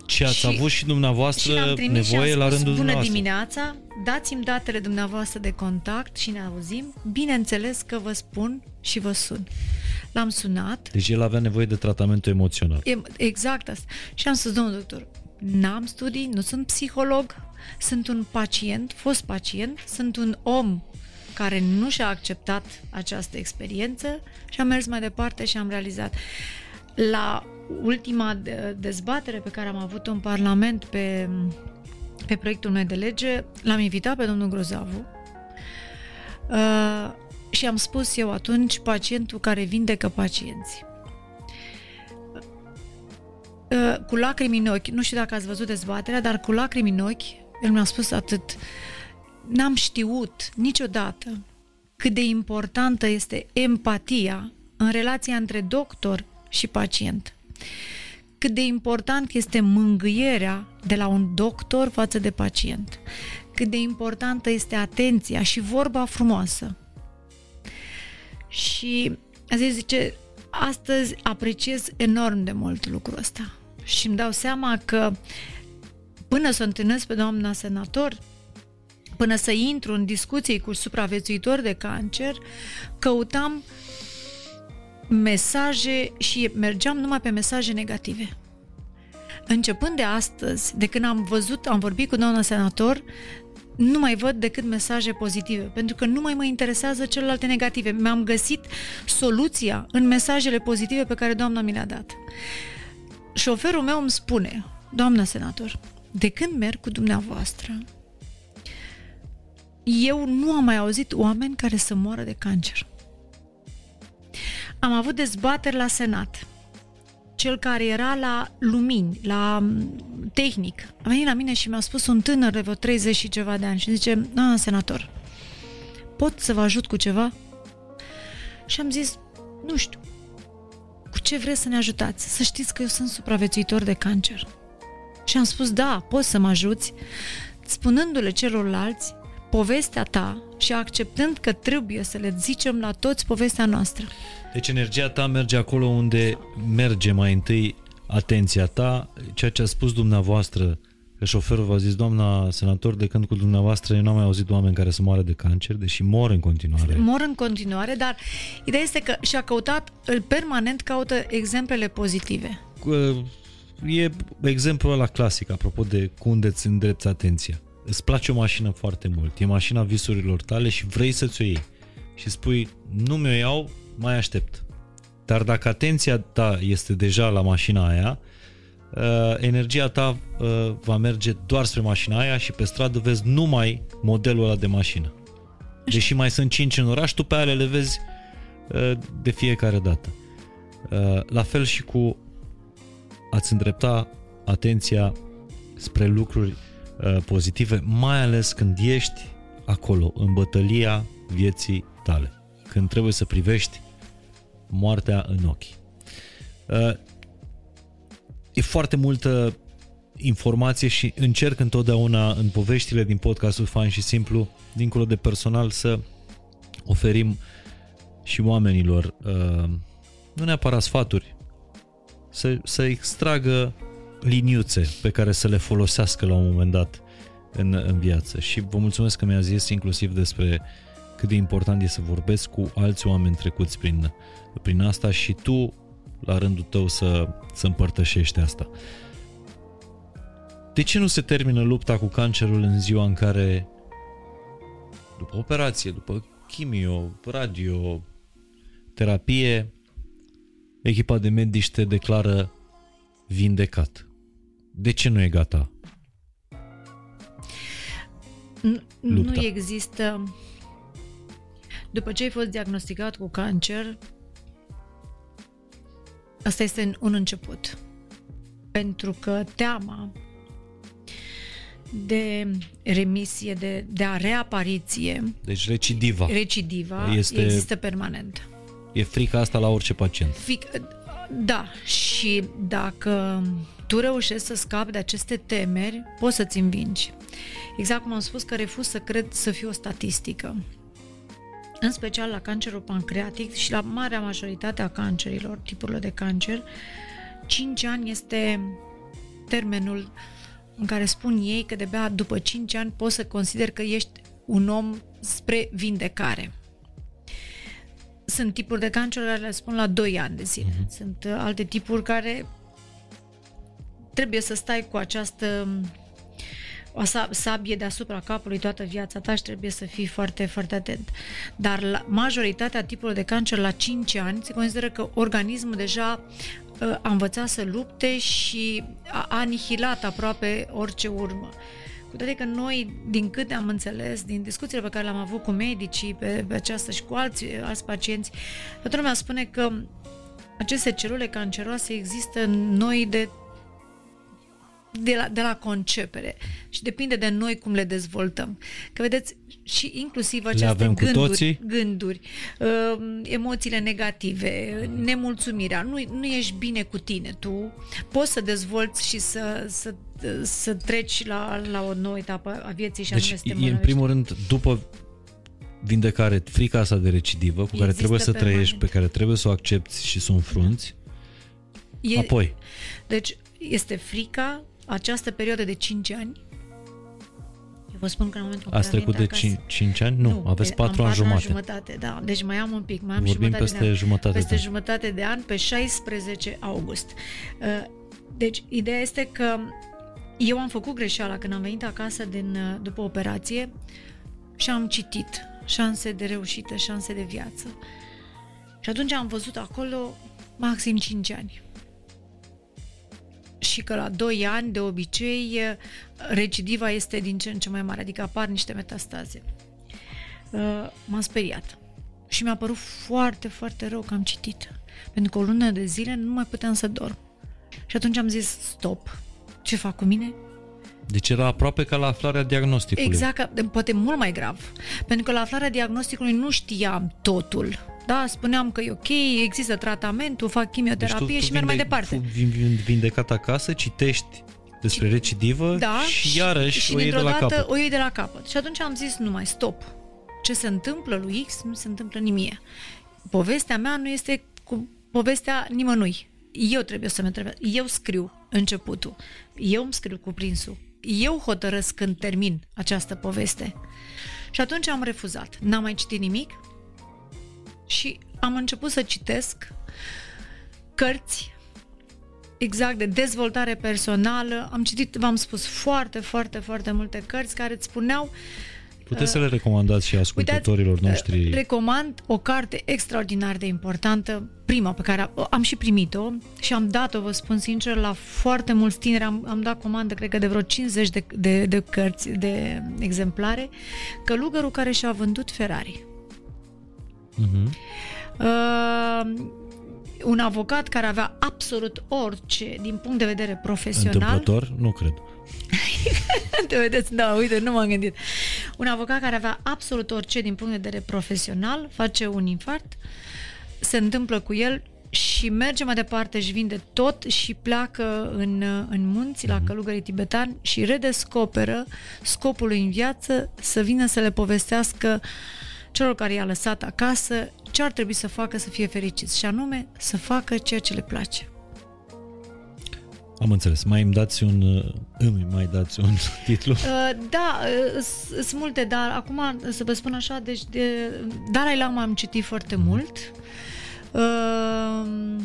Speaker 1: Și ați
Speaker 2: Și-
Speaker 1: avut și
Speaker 2: Și
Speaker 1: dumneavoastră
Speaker 2: l-am trimis
Speaker 1: nevoie
Speaker 2: și am
Speaker 1: la
Speaker 2: spus,
Speaker 1: rândul
Speaker 2: bună
Speaker 1: dumneavoastră.
Speaker 2: dimineața, dați-mi datele dumneavoastră de contact și ne auzim. Bineînțeles că vă spun și vă sun. L-am sunat,
Speaker 1: Deci el avea nevoie de tratamentul emoțional.
Speaker 2: e- exact asta. Și am spus, domnul doctor, n-am studii, nu sunt psiholog, sunt un pacient, fost pacient, sunt un om care nu și-a acceptat această experiență și am mers mai departe și am realizat. La ultima de- dezbatere pe care am avut-o în Parlament pe, pe proiectul meu de lege, l-am invitat pe domnul Grozavu uh, și am spus eu atunci pacientul care vindecă pacienții. Uh, cu lacrimi în ochi, nu știu dacă ați văzut dezbaterea, dar cu lacrimi în ochi, el mi-a spus atât. N-am știut niciodată cât de importantă este empatia în relația între doctor și pacient. Cât de important este mângâierea de la un doctor față de pacient. Cât de importantă este atenția și vorba frumoasă. Și a zis, zice, astăzi apreciez enorm de mult lucrul ăsta. Și îmi dau seama că până să o întâlnesc pe doamna senator, până să intru în discuții cu supraviețuitori de cancer, căutam mesaje și mergeam numai pe mesaje negative. Începând de astăzi, de când am văzut, am vorbit cu doamna senator, nu mai văd decât mesaje pozitive, pentru că nu mai mă interesează celelalte negative. Mi-am găsit soluția în mesajele pozitive pe care doamna mi le-a dat. Șoferul meu îmi spune, doamna senator, de când merg cu dumneavoastră, eu nu am mai auzit oameni care să moară de cancer. Am avut dezbateri la Senat. Cel care era la lumini, la tehnic, a venit la mine și mi-a spus un tânăr de vreo 30 și ceva de ani și zice, a, senator, pot să vă ajut cu ceva? Și am zis, nu știu, cu ce vreți să ne ajutați? Să știți că eu sunt supraviețuitor de cancer. Și am spus, da, poți să mă ajuți, spunându-le celorlalți povestea ta și acceptând că trebuie să le zicem la toți povestea noastră.
Speaker 1: Deci energia ta merge acolo unde merge mai întâi atenția ta, ceea ce a spus dumneavoastră, că șoferul v-a zis, doamna senator, de când cu dumneavoastră eu n-am mai auzit oameni care să moară de cancer, deși mor în continuare.
Speaker 2: Mor în continuare, dar ideea este că și-a căutat, permanent caută exemplele pozitive.
Speaker 1: E exemplul ăla clasic, apropo de cum unde îți îndrepți atenția. Îți place o mașină foarte mult, e mașina visurilor tale și vrei să-ți o iei. Și spui, nu mi-o iau, mai aștept. Dar dacă atenția ta este deja la mașina aia, uh, energia ta uh, va merge doar spre mașina aia și pe stradă vezi numai modelul ăla de mașină. Deși mai sunt 5 în oraș, tu pe ale le vezi uh, de fiecare dată. La fel și cu ați îndrepta atenția spre lucruri pozitive, mai ales când ești acolo, în bătălia vieții tale. Când trebuie să privești moartea în ochi. Uh, e foarte multă informație și încerc întotdeauna în poveștile din podcastul Fain și Simplu, dincolo de personal, să oferim și oamenilor uh, nu neapărat sfaturi, să, să extragă liniuțe pe care să le folosească la un moment dat în, în viață. Și vă mulțumesc că mi-a zis inclusiv despre cât de important e să vorbesc cu alți oameni trecuți prin, prin asta și tu, la rândul tău, să, să împărtășești asta. De ce nu se termină lupta cu cancerul în ziua în care, după operație, după chimio, radio, terapie, echipa de medici te declară vindecat? De ce nu e gata?
Speaker 2: Nu, nu există după ce ai fost diagnosticat cu cancer, asta este un început. Pentru că teama de remisie, de, de a reapariție.
Speaker 1: Deci recidiva.
Speaker 2: Recidiva este, există permanent.
Speaker 1: E frica asta la orice pacient. Fric,
Speaker 2: da, și dacă tu reușești să scapi de aceste temeri, poți să-ți învingi. Exact cum am spus că refuz să cred să fie o statistică în special la cancerul pancreatic și la marea majoritate a cancerilor, tipurilor de cancer, 5 ani este termenul în care spun ei că de-abia după 5 ani poți să consider că ești un om spre vindecare. Sunt tipuri de cancer care le spun la 2 ani de zile. Uh-huh. Sunt alte tipuri care trebuie să stai cu această o sabie deasupra capului toată viața ta și trebuie să fii foarte, foarte atent. Dar la majoritatea tipurilor de cancer la 5 ani se consideră că organismul deja uh, a învățat să lupte și a anihilat aproape orice urmă. Cu toate că noi, din câte am înțeles, din discuțiile pe care le-am avut cu medicii pe, pe aceasta și cu alți, alți pacienți, toată lumea spune că aceste celule canceroase există în noi de de la, de la concepere și depinde de noi cum le dezvoltăm. Că vedeți, și inclusiv aceste gânduri, gânduri uh, emoțiile negative, nemulțumirea, nu, nu ești bine cu tine, tu poți să dezvolți și să, să, să treci la, la o nouă etapă a vieții și
Speaker 1: deci, anume e în primul rând, după vindecare, frica asta de recidivă cu Există care trebuie să permanent. trăiești, pe care trebuie să o accepti și să o înfrunți, e, apoi.
Speaker 2: Deci este frica, această perioadă de 5 ani, eu vă spun că în momentul în
Speaker 1: Ați trecut de 5, 5 ani? Nu, nu aveți 4 ani jumătate.
Speaker 2: jumătate. Da, deci mai am un pic, mai am
Speaker 1: Vorbim
Speaker 2: jumătate
Speaker 1: peste
Speaker 2: de an.
Speaker 1: jumătate
Speaker 2: peste
Speaker 1: de
Speaker 2: jumătate de an, pe 16 august. Uh, deci, ideea este că eu am făcut greșeala când am venit acasă din, uh, după operație și am citit șanse de reușită, șanse de viață. Și atunci am văzut acolo maxim 5 ani și că la 2 ani, de obicei, recidiva este din ce în ce mai mare, adică apar niște metastaze. uh, m-am speriat. Și mi-a părut foarte, foarte rău că am citit. Pentru că o lună de zile nu mai puteam să dorm. Și atunci am zis, stop, ce fac cu mine?
Speaker 1: Deci era aproape ca la aflarea diagnosticului.
Speaker 2: Exact, poate mult mai grav. Pentru că la aflarea diagnosticului nu știam totul. Da, spuneam că e ok, există tratamentul, fac chimioterapie deci tu, tu și merg mai departe.
Speaker 1: Tu vindecat acasă, citești despre recidivă
Speaker 2: da,
Speaker 1: și iarăși
Speaker 2: și
Speaker 1: o iei de la capăt.
Speaker 2: o iei de la capăt. Și atunci am zis, nu mai stop. Ce se întâmplă lui X, nu se întâmplă nimie. Povestea mea nu este cu povestea nimănui. Eu trebuie să mă întreb. Eu scriu începutul. Eu îmi scriu cuprinsul. Eu hotărăsc când termin această poveste. Și atunci am refuzat. N-am mai citit nimic și am început să citesc cărți exact de dezvoltare personală. Am citit, v-am spus, foarte, foarte, foarte multe cărți care îți spuneau
Speaker 1: Puteți să le recomandați și ascultătorilor Uitați, noștri.
Speaker 2: Recomand o carte extraordinar de importantă, prima pe care am și primit-o și am dat-o, vă spun sincer, la foarte mulți tineri. Am, am dat comandă, cred că de vreo 50 de, de, de cărți, de exemplare, Călugărul care și-a vândut Ferrari. Uh-huh. Uh, un avocat care avea absolut orice din punct de vedere profesional.
Speaker 1: Întâmplător? Nu cred.
Speaker 2: Te vedeți, da, uite, nu m-am gândit. Un avocat care avea absolut orice din punct de vedere profesional, face un infart, se întâmplă cu el și merge mai departe, își vinde tot și pleacă în, în munți, la mhm. călugării tibetani și redescoperă scopul lui în viață să vină să le povestească celor care i-a lăsat acasă ce ar trebui să facă să fie fericiți și anume să facă ceea ce le place.
Speaker 1: Am înțeles. Mai îmi dați un, uh, îmi mai dați un titlu? Uh,
Speaker 2: da, uh, sunt multe, dar acum să vă spun așa, deci de Dalai Lama am citit foarte mm. mult. Uh,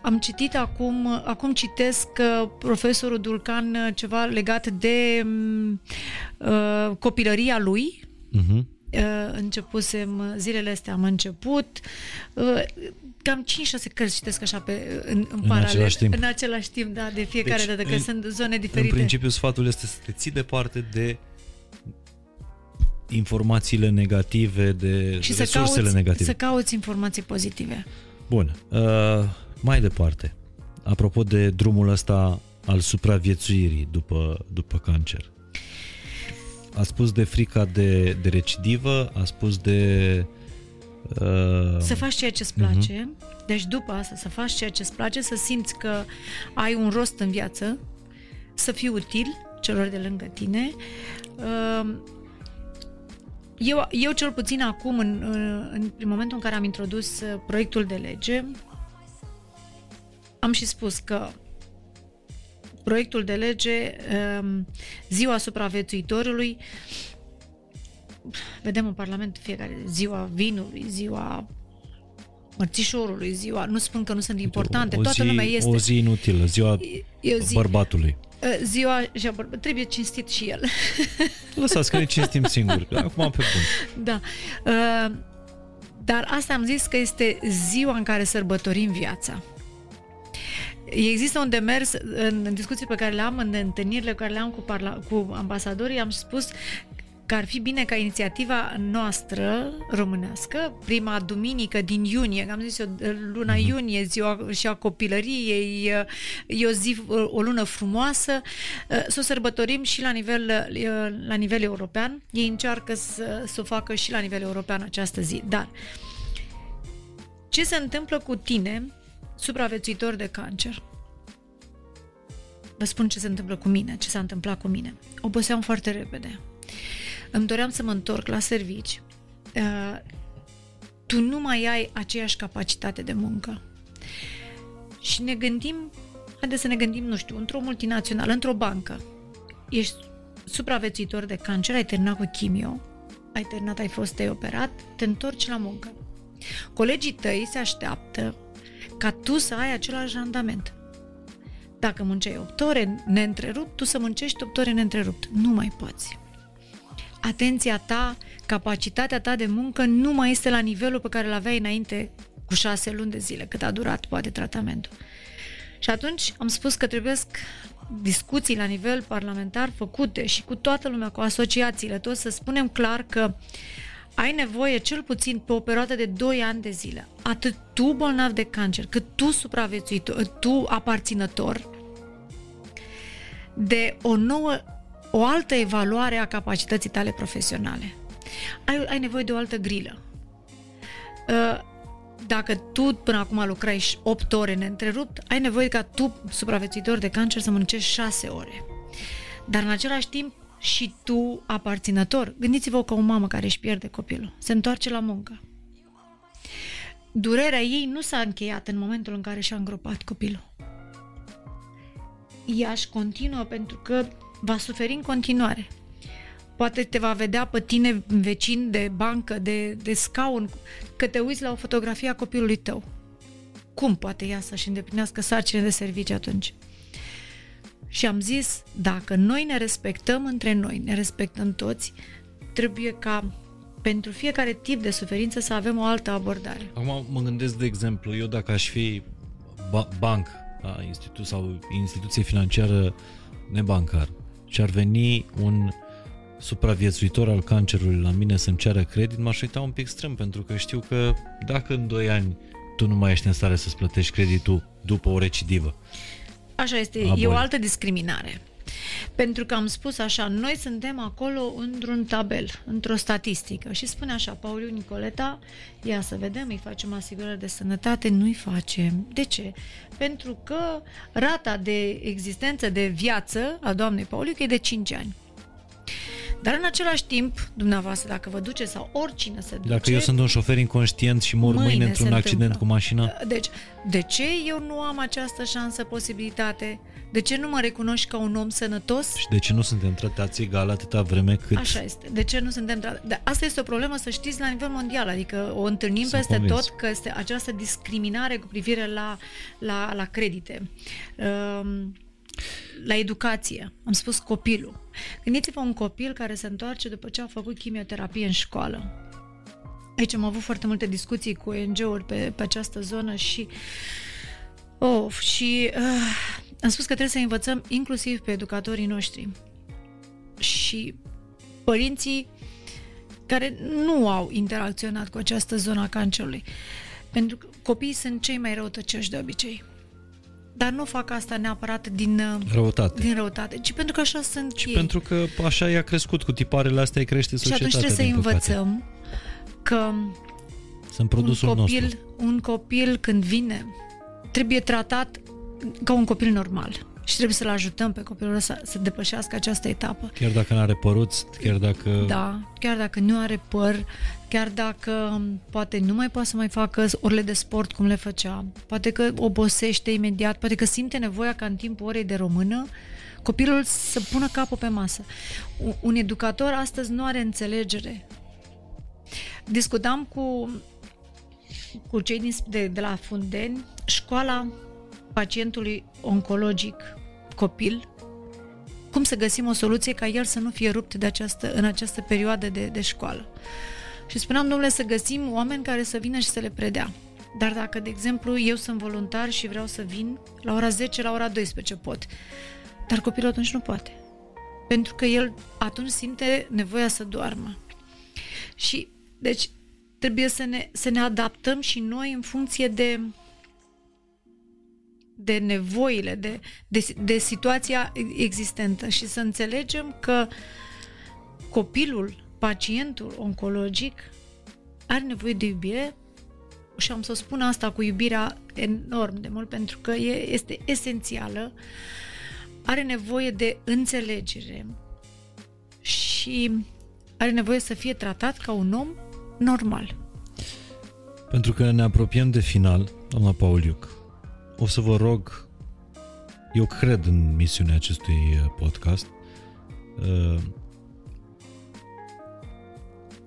Speaker 2: am citit acum, acum citesc uh, profesorul Dulcan uh, ceva legat de uh, copilăria lui. Uh-huh. Uh, începusem, zilele astea am început. Uh, cam 5-6 cărți citesc așa pe, în, în, în paralel.
Speaker 1: Același timp.
Speaker 2: În același timp, da, de fiecare deci, dată, că în, sunt zone diferite.
Speaker 1: În principiu, sfatul este să te ții departe de informațiile negative, de
Speaker 2: și
Speaker 1: resursele
Speaker 2: să cauți,
Speaker 1: negative.
Speaker 2: să cauți informații pozitive.
Speaker 1: Bun. Uh, mai departe, apropo de drumul ăsta al supraviețuirii după, după cancer. A spus de frica de, de recidivă, a spus de
Speaker 2: Uh... Să faci ceea ce îți place, uh-huh. deci după asta să faci ceea ce îți place, să simți că ai un rost în viață, să fii util celor de lângă tine. Uh, eu, eu cel puțin acum, în, în, în momentul în care am introdus uh, proiectul de lege, am și spus că proiectul de lege, um, ziua supraviețuitorului, vedem în Parlament fiecare ziua vinului, ziua mărțișorului, ziua, nu spun că nu sunt importante, o toată zi, lumea este.
Speaker 1: O zi inutilă, ziua e zi, bărbatului.
Speaker 2: Ziua și bărbat, trebuie cinstit și el.
Speaker 1: Lăsați că ne cinstim singuri, acum pe bun.
Speaker 2: Da. Dar asta am zis că este ziua în care sărbătorim viața. Există un demers în discuții pe care le am, în întâlnirile pe care le am cu, parla- cu ambasadorii, am spus că ar fi bine ca inițiativa noastră românească, prima duminică din iunie, am zis eu, luna mm-hmm. iunie, ziua și a copilăriei, e o zi, o lună frumoasă, să o sărbătorim și la nivel, la nivel european. Ei încearcă să, să o facă și la nivel european această zi. Dar ce se întâmplă cu tine, supraviețuitor de cancer? Vă spun ce se întâmplă cu mine, ce s-a întâmplat cu mine. Oboseam foarte repede îmi doream să mă întorc la servici, uh, tu nu mai ai aceeași capacitate de muncă. Și ne gândim, haideți să ne gândim, nu știu, într-o multinațională, într-o bancă. Ești supraviețuitor de cancer, ai terminat cu chimio, ai terminat, ai fost ai operat, te întorci la muncă. Colegii tăi se așteaptă ca tu să ai același randament. Dacă munceai 8 ore neîntrerupt, tu să muncești 8 ore neîntrerupt. Nu mai poți atenția ta, capacitatea ta de muncă nu mai este la nivelul pe care îl aveai înainte cu șase luni de zile, cât a durat poate tratamentul. Și atunci am spus că trebuie discuții la nivel parlamentar făcute și cu toată lumea, cu asociațiile, tot să spunem clar că ai nevoie cel puțin pe o perioadă de 2 ani de zile, atât tu bolnav de cancer, cât tu supraviețuitor, tu aparținător, de o nouă, o altă evaluare a capacității tale profesionale. Ai, ai nevoie de o altă grilă. Uh, dacă tu până acum lucrai 8 ore neîntrerupt, ai nevoie ca tu, supraviețuitor de cancer, să muncești 6 ore. Dar în același timp și tu, aparținător, gândiți-vă că o mamă care își pierde copilul, se întoarce la muncă. Durerea ei nu s-a încheiat în momentul în care și-a îngropat copilul. Ea își continuă pentru că va suferi în continuare poate te va vedea pe tine vecin de bancă, de, de scaun, că te uiți la o fotografie a copilului tău. Cum poate ea să-și îndeplinească sarcine de serviciu atunci? Și am zis, dacă noi ne respectăm între noi, ne respectăm toți, trebuie ca pentru fiecare tip de suferință să avem o altă abordare.
Speaker 1: Acum mă gândesc, de exemplu, eu dacă aș fi ba- banc a institu- sau instituție financiară nebancar și ar veni un supraviețuitor al cancerului la mine să-mi ceară credit, m-aș uita un pic strâm, pentru că știu că dacă în 2 ani tu nu mai ești în stare să-ți plătești creditul după o recidivă.
Speaker 2: Așa este, e o altă discriminare. Pentru că am spus așa, noi suntem acolo într-un tabel, într-o statistică și spune așa, Pauliu Nicoleta, ia să vedem, îi facem asigurări de sănătate, nu-i facem. De ce? Pentru că rata de existență de viață a doamnei Pauliu e de 5 ani. Dar în același timp, dumneavoastră, dacă vă duce sau oricine se duce...
Speaker 1: Dacă eu sunt un șofer inconștient și mor mâine, mâine într-un accident întâmplă. cu mașina...
Speaker 2: Deci, de ce eu nu am această șansă, posibilitate? De ce nu mă recunoști ca un om sănătos?
Speaker 1: Și de ce nu suntem tratați egal atâta vreme cât...
Speaker 2: Așa este. De ce nu suntem tratați... Asta este o problemă, să știți, la nivel mondial. Adică o întâlnim Sunt peste convins. tot că este această discriminare cu privire la, la, la credite. Um, la educație. Am spus copilul. Gândiți-vă un copil care se întoarce după ce a făcut chimioterapie în școală. Aici am avut foarte multe discuții cu ONG-uri pe, pe această zonă și oh, și uh, am spus că trebuie să învățăm inclusiv pe educatorii noștri și părinții care nu au interacționat cu această zonă a cancerului. Pentru că copiii sunt cei mai răutăcioși de obicei dar nu fac asta neapărat din uh,
Speaker 1: răutate,
Speaker 2: din răutate ci pentru că așa sunt
Speaker 1: și
Speaker 2: ei.
Speaker 1: pentru că așa i-a crescut cu tiparele astea, îi crește societatea.
Speaker 2: Și atunci trebuie să învățăm că
Speaker 1: sunt produsul
Speaker 2: un copil,
Speaker 1: nostru.
Speaker 2: un copil când vine trebuie tratat ca un copil normal și trebuie să-l ajutăm pe copilul să, să depășească această etapă.
Speaker 1: Chiar dacă nu are păruți, chiar dacă...
Speaker 2: Da, chiar dacă nu are păr, chiar dacă um, poate nu mai poate să mai facă orele de sport cum le făcea, poate că obosește imediat, poate că simte nevoia ca în timpul orei de română copilul să pună capul pe masă. Un educator astăzi nu are înțelegere. Discutam cu, cu cei din, de, de la Fundeni, școala pacientului oncologic copil, cum să găsim o soluție ca el să nu fie rupt de această, în această perioadă de, de școală. Și spuneam, domnule, să găsim oameni care să vină și să le predea. Dar dacă, de exemplu, eu sunt voluntar și vreau să vin la ora 10, la ora 12 pot. Dar copilul atunci nu poate. Pentru că el atunci simte nevoia să doarmă. Și, deci, trebuie să ne, să ne adaptăm și noi în funcție de de nevoile, de, de, de situația existentă și să înțelegem că copilul, pacientul oncologic are nevoie de iubire și am să spun asta cu iubirea enorm de mult pentru că e, este esențială, are nevoie de înțelegere și are nevoie să fie tratat ca un om normal.
Speaker 1: Pentru că ne apropiem de final, doamna Pauliuc, o să vă rog, eu cred în misiunea acestui uh, podcast, uh,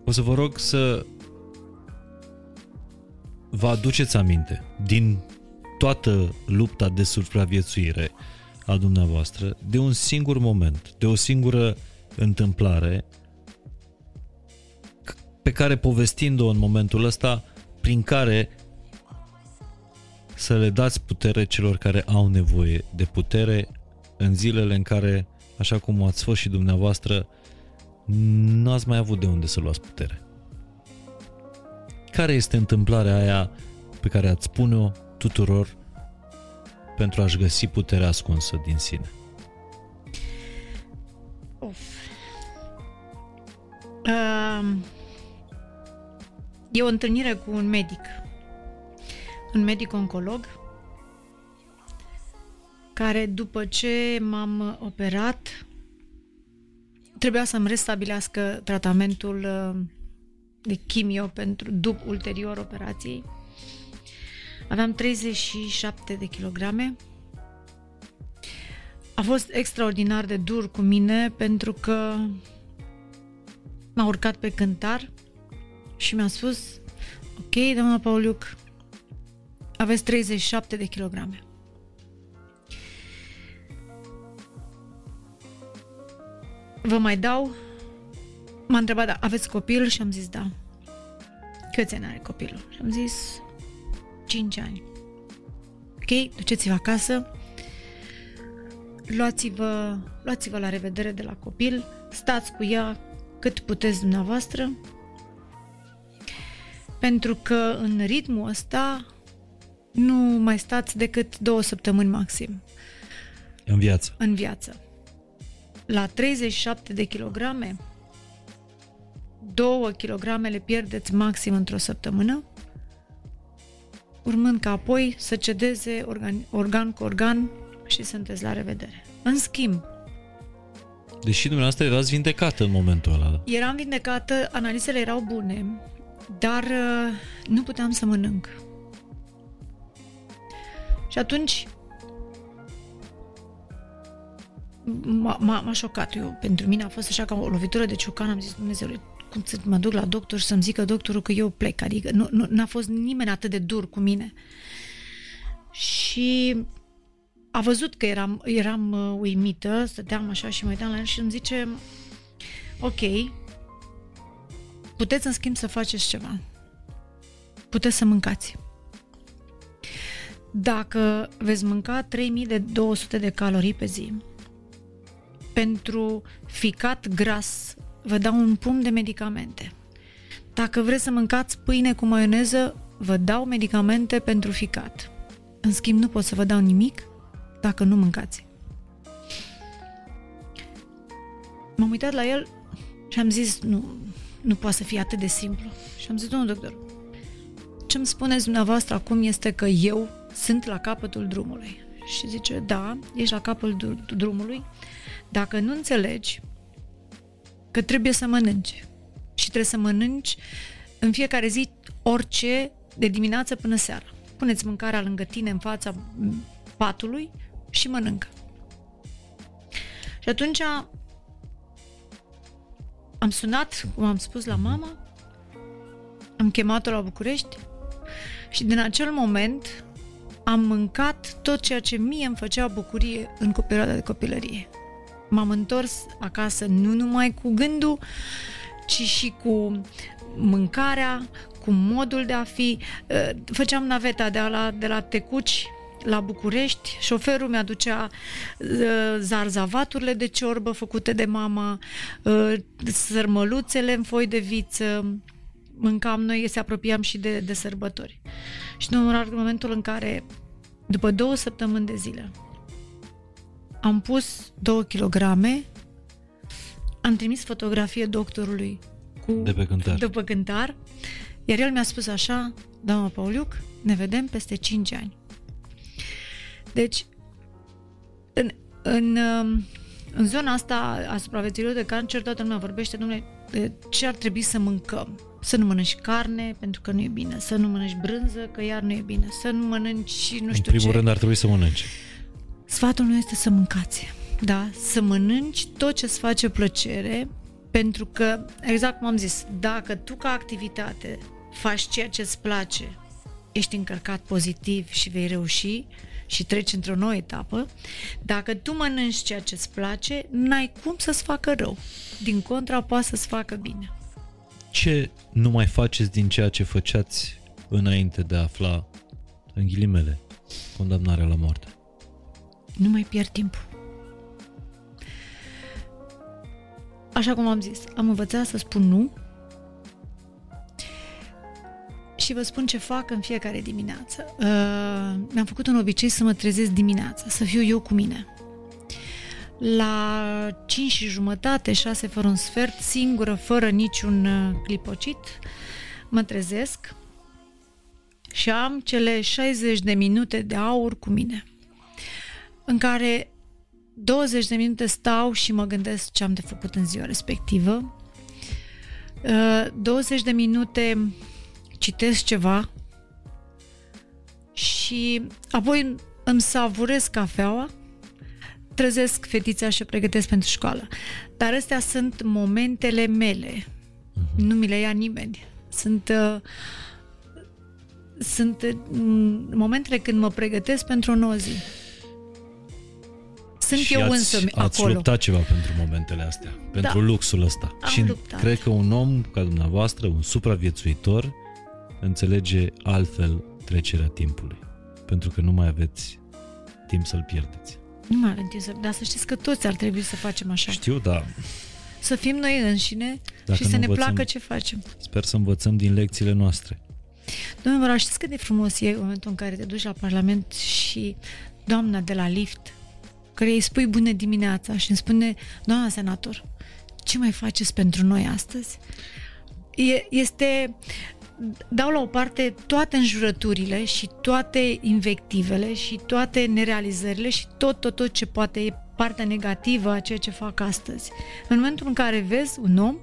Speaker 1: o să vă rog să vă aduceți aminte din toată lupta de supraviețuire a dumneavoastră de un singur moment, de o singură întâmplare pe care povestind-o în momentul ăsta, prin care să le dați putere celor care au nevoie de putere în zilele în care, așa cum ați fost și dumneavoastră, nu ați mai avut de unde să luați putere. Care este întâmplarea aia pe care ați spune-o tuturor pentru a-și găsi puterea ascunsă din sine?
Speaker 2: Of. Uh, e o întâlnire cu un medic. Un medic oncolog care după ce m-am operat trebuia să-mi restabilească tratamentul uh, de chimio pentru după ulterior operației. Aveam 37 de kilograme. A fost extraordinar de dur cu mine pentru că m-a urcat pe cântar și mi-a spus Ok, doamna Pauliuc, aveți 37 de kilograme. Vă mai dau? M-a întrebat, da, aveți copil? Și am zis, da. Câți ani are copilul? Și am zis, 5 ani. Ok, duceți-vă acasă, luați-vă, luați-vă la revedere de la copil, stați cu ea cât puteți dumneavoastră, pentru că în ritmul ăsta nu mai stați decât două săptămâni maxim.
Speaker 1: În viață.
Speaker 2: În viață. La 37 de kilograme, 2 kilograme le pierdeți maxim într-o săptămână, urmând ca apoi să cedeze organ, organ cu organ și sunteți la revedere. În schimb,
Speaker 1: Deși dumneavoastră erați vindecată în momentul ăla.
Speaker 2: eram vindecată, analizele erau bune, dar uh, nu puteam să mănânc. Și atunci m-a, m-a, m-a șocat. Eu, pentru mine a fost așa ca o lovitură de ciocan. Am zis, Dumnezeule, cum să mă duc la doctor și să-mi zică doctorul că eu plec. Adică nu, nu, n-a fost nimeni atât de dur cu mine. Și a văzut că eram, eram uh, uimită, stăteam așa și mă uitam la el și îmi zice ok, puteți în schimb să faceți ceva. Puteți să mâncați. Dacă veți mânca 3200 de calorii pe zi, pentru ficat gras vă dau un pumn de medicamente. Dacă vreți să mâncați pâine cu maioneză, vă dau medicamente pentru ficat. În schimb, nu pot să vă dau nimic dacă nu mâncați. M-am uitat la el și am zis, nu, nu poate să fie atât de simplu. Și am zis, domnul doctor, ce îmi spuneți dumneavoastră acum este că eu sunt la capătul drumului. Și zice, da, ești la capătul drumului dacă nu înțelegi că trebuie să mănânci și trebuie să mănânci în fiecare zi orice de dimineață până seara. Puneți mâncarea lângă tine în fața patului și mănâncă. Și atunci am sunat, cum am spus, la mama, am chemat-o la București și din acel moment am mâncat tot ceea ce mie îmi făcea bucurie în perioada de copilărie. M-am întors acasă nu numai cu gândul, ci și cu mâncarea, cu modul de a fi. Făceam naveta de la, de la Tecuci la București, șoferul mi-aducea uh, zarzavaturile de ciorbă făcute de mama, uh, sărmăluțele în foi de viță, mâncam noi, se apropiam și de, de sărbători. Și în momentul în care, după două săptămâni de zile, am pus două kilograme, am trimis fotografie doctorului cu,
Speaker 1: de pe cântar.
Speaker 2: De pe cântar, iar el mi-a spus așa, doamna Pauliuc, ne vedem peste 5 ani. Deci, în, în, um, în zona asta a supraviețuirilor de cancer, toată lumea vorbește, domnule, de ce ar trebui să mâncăm? Să nu mănânci carne, pentru că nu e bine, să nu mănânci brânză, că iar nu e bine, să nu mănânci nu știu
Speaker 1: În primul
Speaker 2: ce.
Speaker 1: rând ar trebui să mănânci.
Speaker 2: Sfatul nu este să mâncați, da? Să mănânci tot ce îți face plăcere, pentru că, exact cum am zis, dacă tu ca activitate faci ceea ce îți place, ești încărcat pozitiv și vei reuși, și treci într-o nouă etapă, dacă tu mănânci ceea ce îți place, n-ai cum să-ți facă rău. Din contra, poate să-ți facă bine
Speaker 1: ce nu mai faceți din ceea ce făceați înainte de a afla, în ghilimele, condamnarea la moarte?
Speaker 2: Nu mai pierd timpul. Așa cum am zis, am învățat să spun nu și vă spun ce fac în fiecare dimineață. Uh, mi-am făcut un obicei să mă trezesc dimineața, să fiu eu cu mine. La 5 și jumătate, 6 fără un sfert, singură, fără niciun uh, clipocit, mă trezesc și am cele 60 de minute de aur cu mine, în care 20 de minute stau și mă gândesc ce am de făcut în ziua respectivă, 20 uh, de minute citesc ceva și apoi îmi savurez cafeaua, trezesc fetița și o pregătesc pentru școală. Dar astea sunt momentele mele. Uh-huh. Nu mi le ia nimeni. Sunt uh, sunt uh, momentele când mă pregătesc pentru o nouă zi. Sunt
Speaker 1: și
Speaker 2: eu
Speaker 1: ați,
Speaker 2: însă
Speaker 1: ați
Speaker 2: acolo.
Speaker 1: luptat ceva pentru momentele astea, pentru
Speaker 2: Da.
Speaker 1: luxul ăsta.
Speaker 2: Am
Speaker 1: și
Speaker 2: luptat.
Speaker 1: cred că un om ca dumneavoastră, un supraviețuitor, înțelege altfel trecerea timpului. Pentru că nu mai aveți timp să-l pierdeți.
Speaker 2: Nu mai avem timp să... Dar să știți că toți ar trebui să facem așa.
Speaker 1: Știu, dar
Speaker 2: Să fim noi înșine
Speaker 1: Dacă
Speaker 2: și să
Speaker 1: nu
Speaker 2: ne
Speaker 1: învățăm-
Speaker 2: placă ce facem.
Speaker 1: sper să învățăm din lecțiile noastre.
Speaker 2: Domnule Măra, știți cât de frumos e momentul în care te duci la Parlament și doamna de la lift, care îi spui bună dimineața și îmi spune, doamna senator, ce mai faceți pentru noi astăzi? E, este, dau la o parte toate înjurăturile și toate invectivele și toate nerealizările și tot, tot, tot ce poate e partea negativă a ceea ce fac astăzi. În momentul în care vezi un om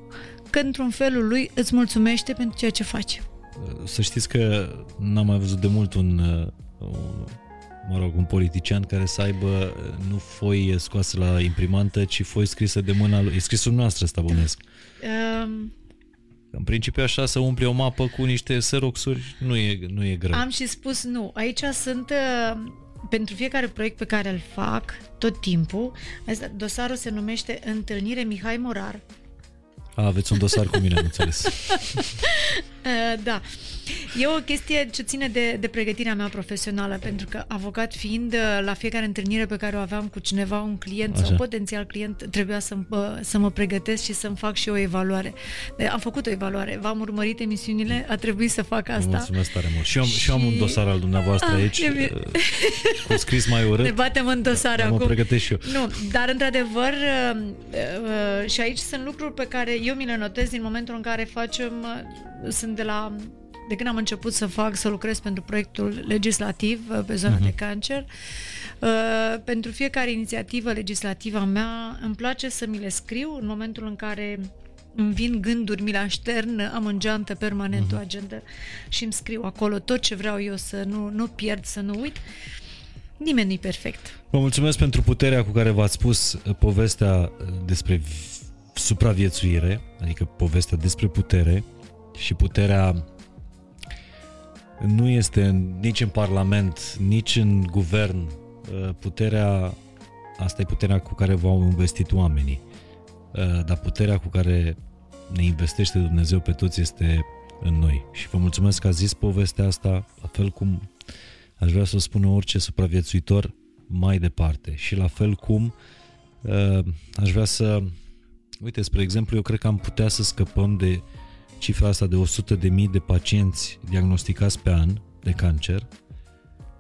Speaker 2: că într-un felul lui îți mulțumește pentru ceea ce face.
Speaker 1: Să știți că n-am mai văzut de mult un, uh, un mă rog, un politician care să aibă uh, nu foi scoasă la imprimantă, ci foi scrisă de mâna lui. E scrisul noastră ăsta, bănesc.
Speaker 2: Um,
Speaker 1: În principiu așa să umpli o mapă cu niște xeroxuri nu e, nu e greu.
Speaker 2: Am și spus nu. Aici sunt uh, pentru fiecare proiect pe care îl fac tot timpul. Asta, dosarul se numește Întâlnire Mihai Morar.
Speaker 1: A, aveți un dosar cu mine, am înțeles.
Speaker 2: Uh, da. E o chestie ce ține de, de pregătirea mea profesională, pentru că avocat fiind, uh, la fiecare întâlnire pe care o aveam cu cineva, un client
Speaker 1: Așa.
Speaker 2: sau potențial client, trebuia să, să mă pregătesc și să-mi fac și eu o evaluare. De- Am făcut o evaluare, v-am urmărit emisiunile, a trebuit să fac
Speaker 1: Vă
Speaker 2: asta.
Speaker 1: mulțumesc tare mult. Și eu, am, și... eu am un
Speaker 2: Și-
Speaker 1: dosar al dumneavoastră
Speaker 2: Ah,
Speaker 1: aici,
Speaker 2: e bine.
Speaker 1: uh, cu scris mai urât.
Speaker 2: Ne batem în dosare
Speaker 1: Dar mă
Speaker 2: acum.
Speaker 1: pregătesc și eu.
Speaker 2: Nu, dar într-adevăr uh, uh, și aici sunt lucruri pe care eu mi le notez din momentul în care facem, uh, sunt de la de când am început să fac, să lucrez pentru proiectul legislativ uh, pe zona de cancer, uh, pentru fiecare inițiativă legislativă a mea îmi place să mi le scriu în momentul în care îmi vin gânduri, mi le aștern, am în geantă permanent o agendă și îmi scriu acolo tot ce vreau eu să nu, nu pierd, să nu uit. Nimeni nu-i perfect.
Speaker 1: Vă mulțumesc pentru puterea cu care v-ați spus uh, povestea uh, despre v- supraviețuire, adică povestea despre putere și puterea nu este în- nici în Parlament, nici în guvern. Uh, Puterea, asta e puterea cu care v-au investit oamenii. Uh, Dar puterea cu care ne investește Dumnezeu pe toți este în noi. Și vă mulțumesc că ați zis povestea asta, la fel cum aș vrea să o spună orice supraviețuitor mai departe. Și la fel cum uh, aș vrea să... Uite, spre exemplu, eu cred că am putea să scăpăm de cifra asta de 100 de mii de pacienți diagnosticați pe an de cancer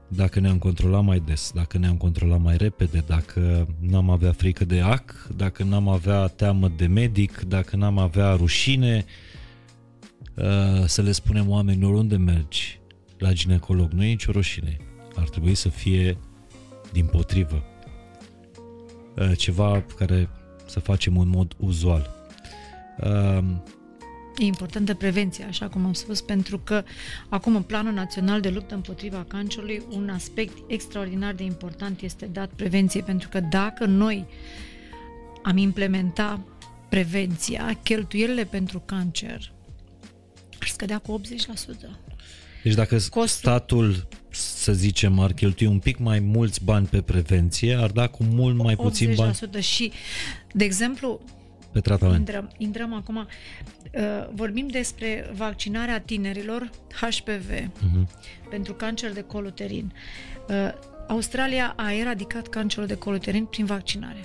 Speaker 1: dacă ne-am controlat mai des, dacă ne-am controlat mai repede, dacă n-am avea frică de ac, dacă n-am avea teamă de medic, dacă n-am avea rușine, uh, să le spunem oamenilor unde mergi la ginecolog, nu e nicio rușine. Ar trebui să fie din potrivă. Uh, Ceva care să facem în mod uzual. Uh,
Speaker 2: E importantă prevenția, așa cum am spus, pentru că acum în Planul Național de Luptă împotriva Cancerului, un aspect extraordinar de important este dat prevenției, pentru că dacă noi am implementa prevenția, cheltuielile pentru cancer ar scădea cu 80%.
Speaker 1: Deci dacă
Speaker 2: Costul.
Speaker 1: statul, să zicem, ar cheltui un pic mai mulți bani pe prevenție, ar da cu mult mai puțin bani
Speaker 2: 80% și, de exemplu,
Speaker 1: pe tratament.
Speaker 2: intrăm, intrăm acum, uh, vorbim despre vaccinarea tinerilor HPV
Speaker 1: Mhm.
Speaker 2: pentru cancer de coluterin. Uh, Australia a eradicat cancerul de coluterin prin vaccinare.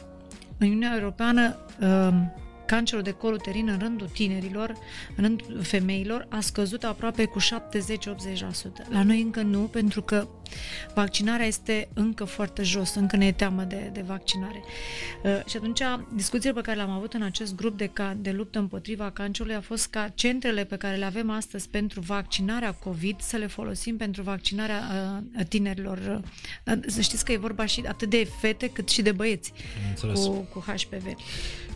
Speaker 2: În Uniunea Europeană uh, cancerul de col uterin în rândul tinerilor, în rândul femeilor, a scăzut aproape cu 70-80%. La noi încă nu, pentru că vaccinarea este încă foarte jos, încă ne e teamă de, de vaccinare. Uh, și atunci, discuțiile pe care le-am avut în acest grup de, ca, de luptă împotriva cancerului a fost ca centrele pe care le avem astăzi pentru vaccinarea COVID să le folosim pentru vaccinarea uh, tinerilor. Uh, să știți că e vorba și atât de fete cât și de băieți cu, cu HPV. Bun.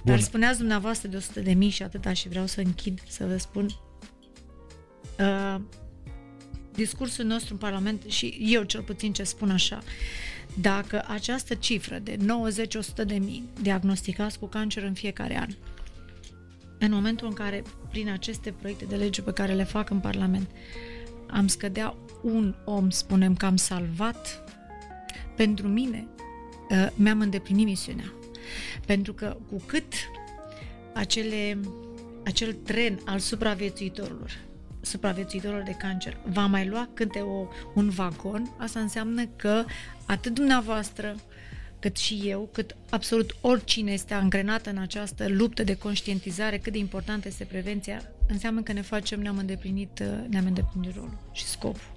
Speaker 2: Dar spuneați dumneavoastră de 100 de mii și atâta și vreau să închid, să vă spun. Uh, discursul nostru în Parlament și eu cel puțin ce spun așa, dacă această cifră de 90-100 de mii diagnosticați cu cancer în fiecare an, în momentul în care, prin aceste proiecte de lege pe care le fac în Parlament, am scădea un om, spunem că am salvat, pentru mine uh, mi-am îndeplinit misiunea. Pentru că cu cât acele, acel tren al supraviețuitorilor supraviețuitorilor de cancer va mai lua câte o, un vagon, asta înseamnă că atât dumneavoastră, cât și eu, cât absolut oricine este angrenat în această luptă de conștientizare, cât de importantă este prevenția, înseamnă că ne facem, ne-am îndeplinit, ne-am îndeplinit rolul și scopul.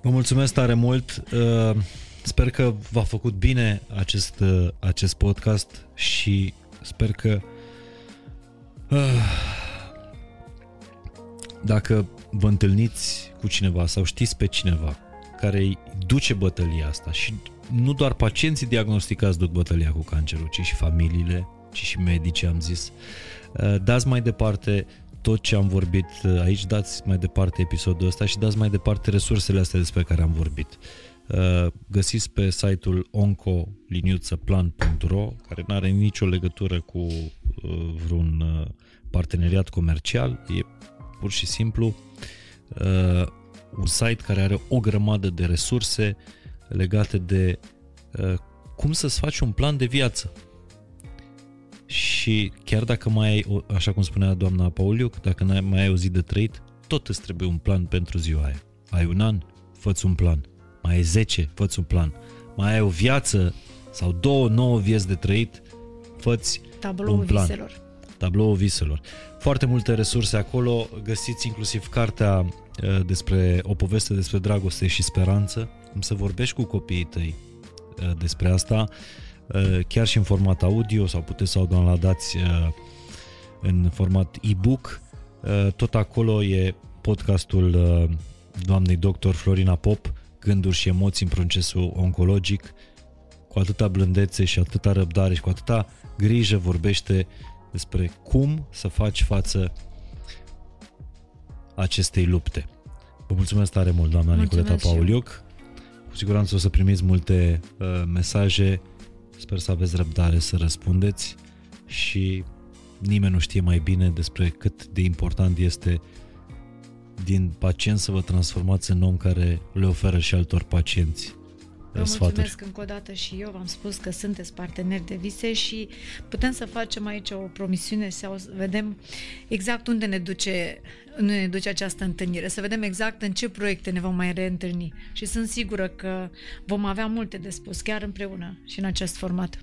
Speaker 1: Vă mulțumesc tare mult. Uh, sper că v-a făcut bine acest, uh, acest podcast și sper că uh, dacă vă întâlniți cu cineva sau știți pe cineva care îi duce bătălia asta și nu doar pacienții diagnosticați duc bătălia cu cancerul, ci și familiile, ci și medici, am zis. Uh, dați mai departe tot ce am vorbit uh, aici, dați mai departe episodul ăsta și dați mai departe resursele astea despre care am vorbit. Uh, găsiți pe site-ul oncoliniuțăplan.ro care nu are nicio legătură cu vreun parteneriat comercial, e pur și simplu uh, un site care are o grămadă de resurse legate de uh, cum să-ți faci un plan de viață. Și chiar dacă mai ai, așa cum spunea doamna Pauliuc, dacă mai ai o zi de trăit, tot îți trebuie un plan pentru ziua aia. Ai un an, fă un plan. Mai ai 10, fă un plan. Mai ai o viață sau două, nouă vieți de trăit, fă un plan.
Speaker 2: viselor.
Speaker 1: Tabloul viselor. Foarte multe resurse acolo, găsiți inclusiv cartea uh, despre o poveste despre dragoste și speranță, cum să vorbești cu copiii tăi uh, despre asta, uh, chiar și în format audio sau puteți să o downloadați în format e-book. Tot acolo e podcastul doamnei doctor Florina Pop, Gânduri și emoții în procesul oncologic, cu atâta blândețe și atâta răbdare și cu atâta grijă vorbește despre cum să faci față acestei lupte. Vă mulțumesc tare mult, doamna mulțumesc Nicoleta Pauliuc. Cu siguranță o să primiți multe uh, mesaje. Sper să aveți răbdare să răspundeți și nimeni nu știe mai bine despre cât de important este din pacient să vă transformați în om care le oferă și altor pacienți
Speaker 2: Vă mulțumesc încă o dată și eu, v-am spus că sunteți parteneri de vise și putem să facem aici o promisiune sau să vedem exact unde ne duce, unde ne duce această întâlnire, să vedem exact în ce proiecte ne vom mai reîntâlni și sunt sigură că vom avea multe de spus, chiar împreună și în acest format.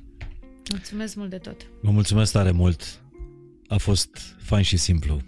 Speaker 2: Mulțumesc mult de tot!
Speaker 1: Vă mulțumesc tare mult! A fost fain și simplu.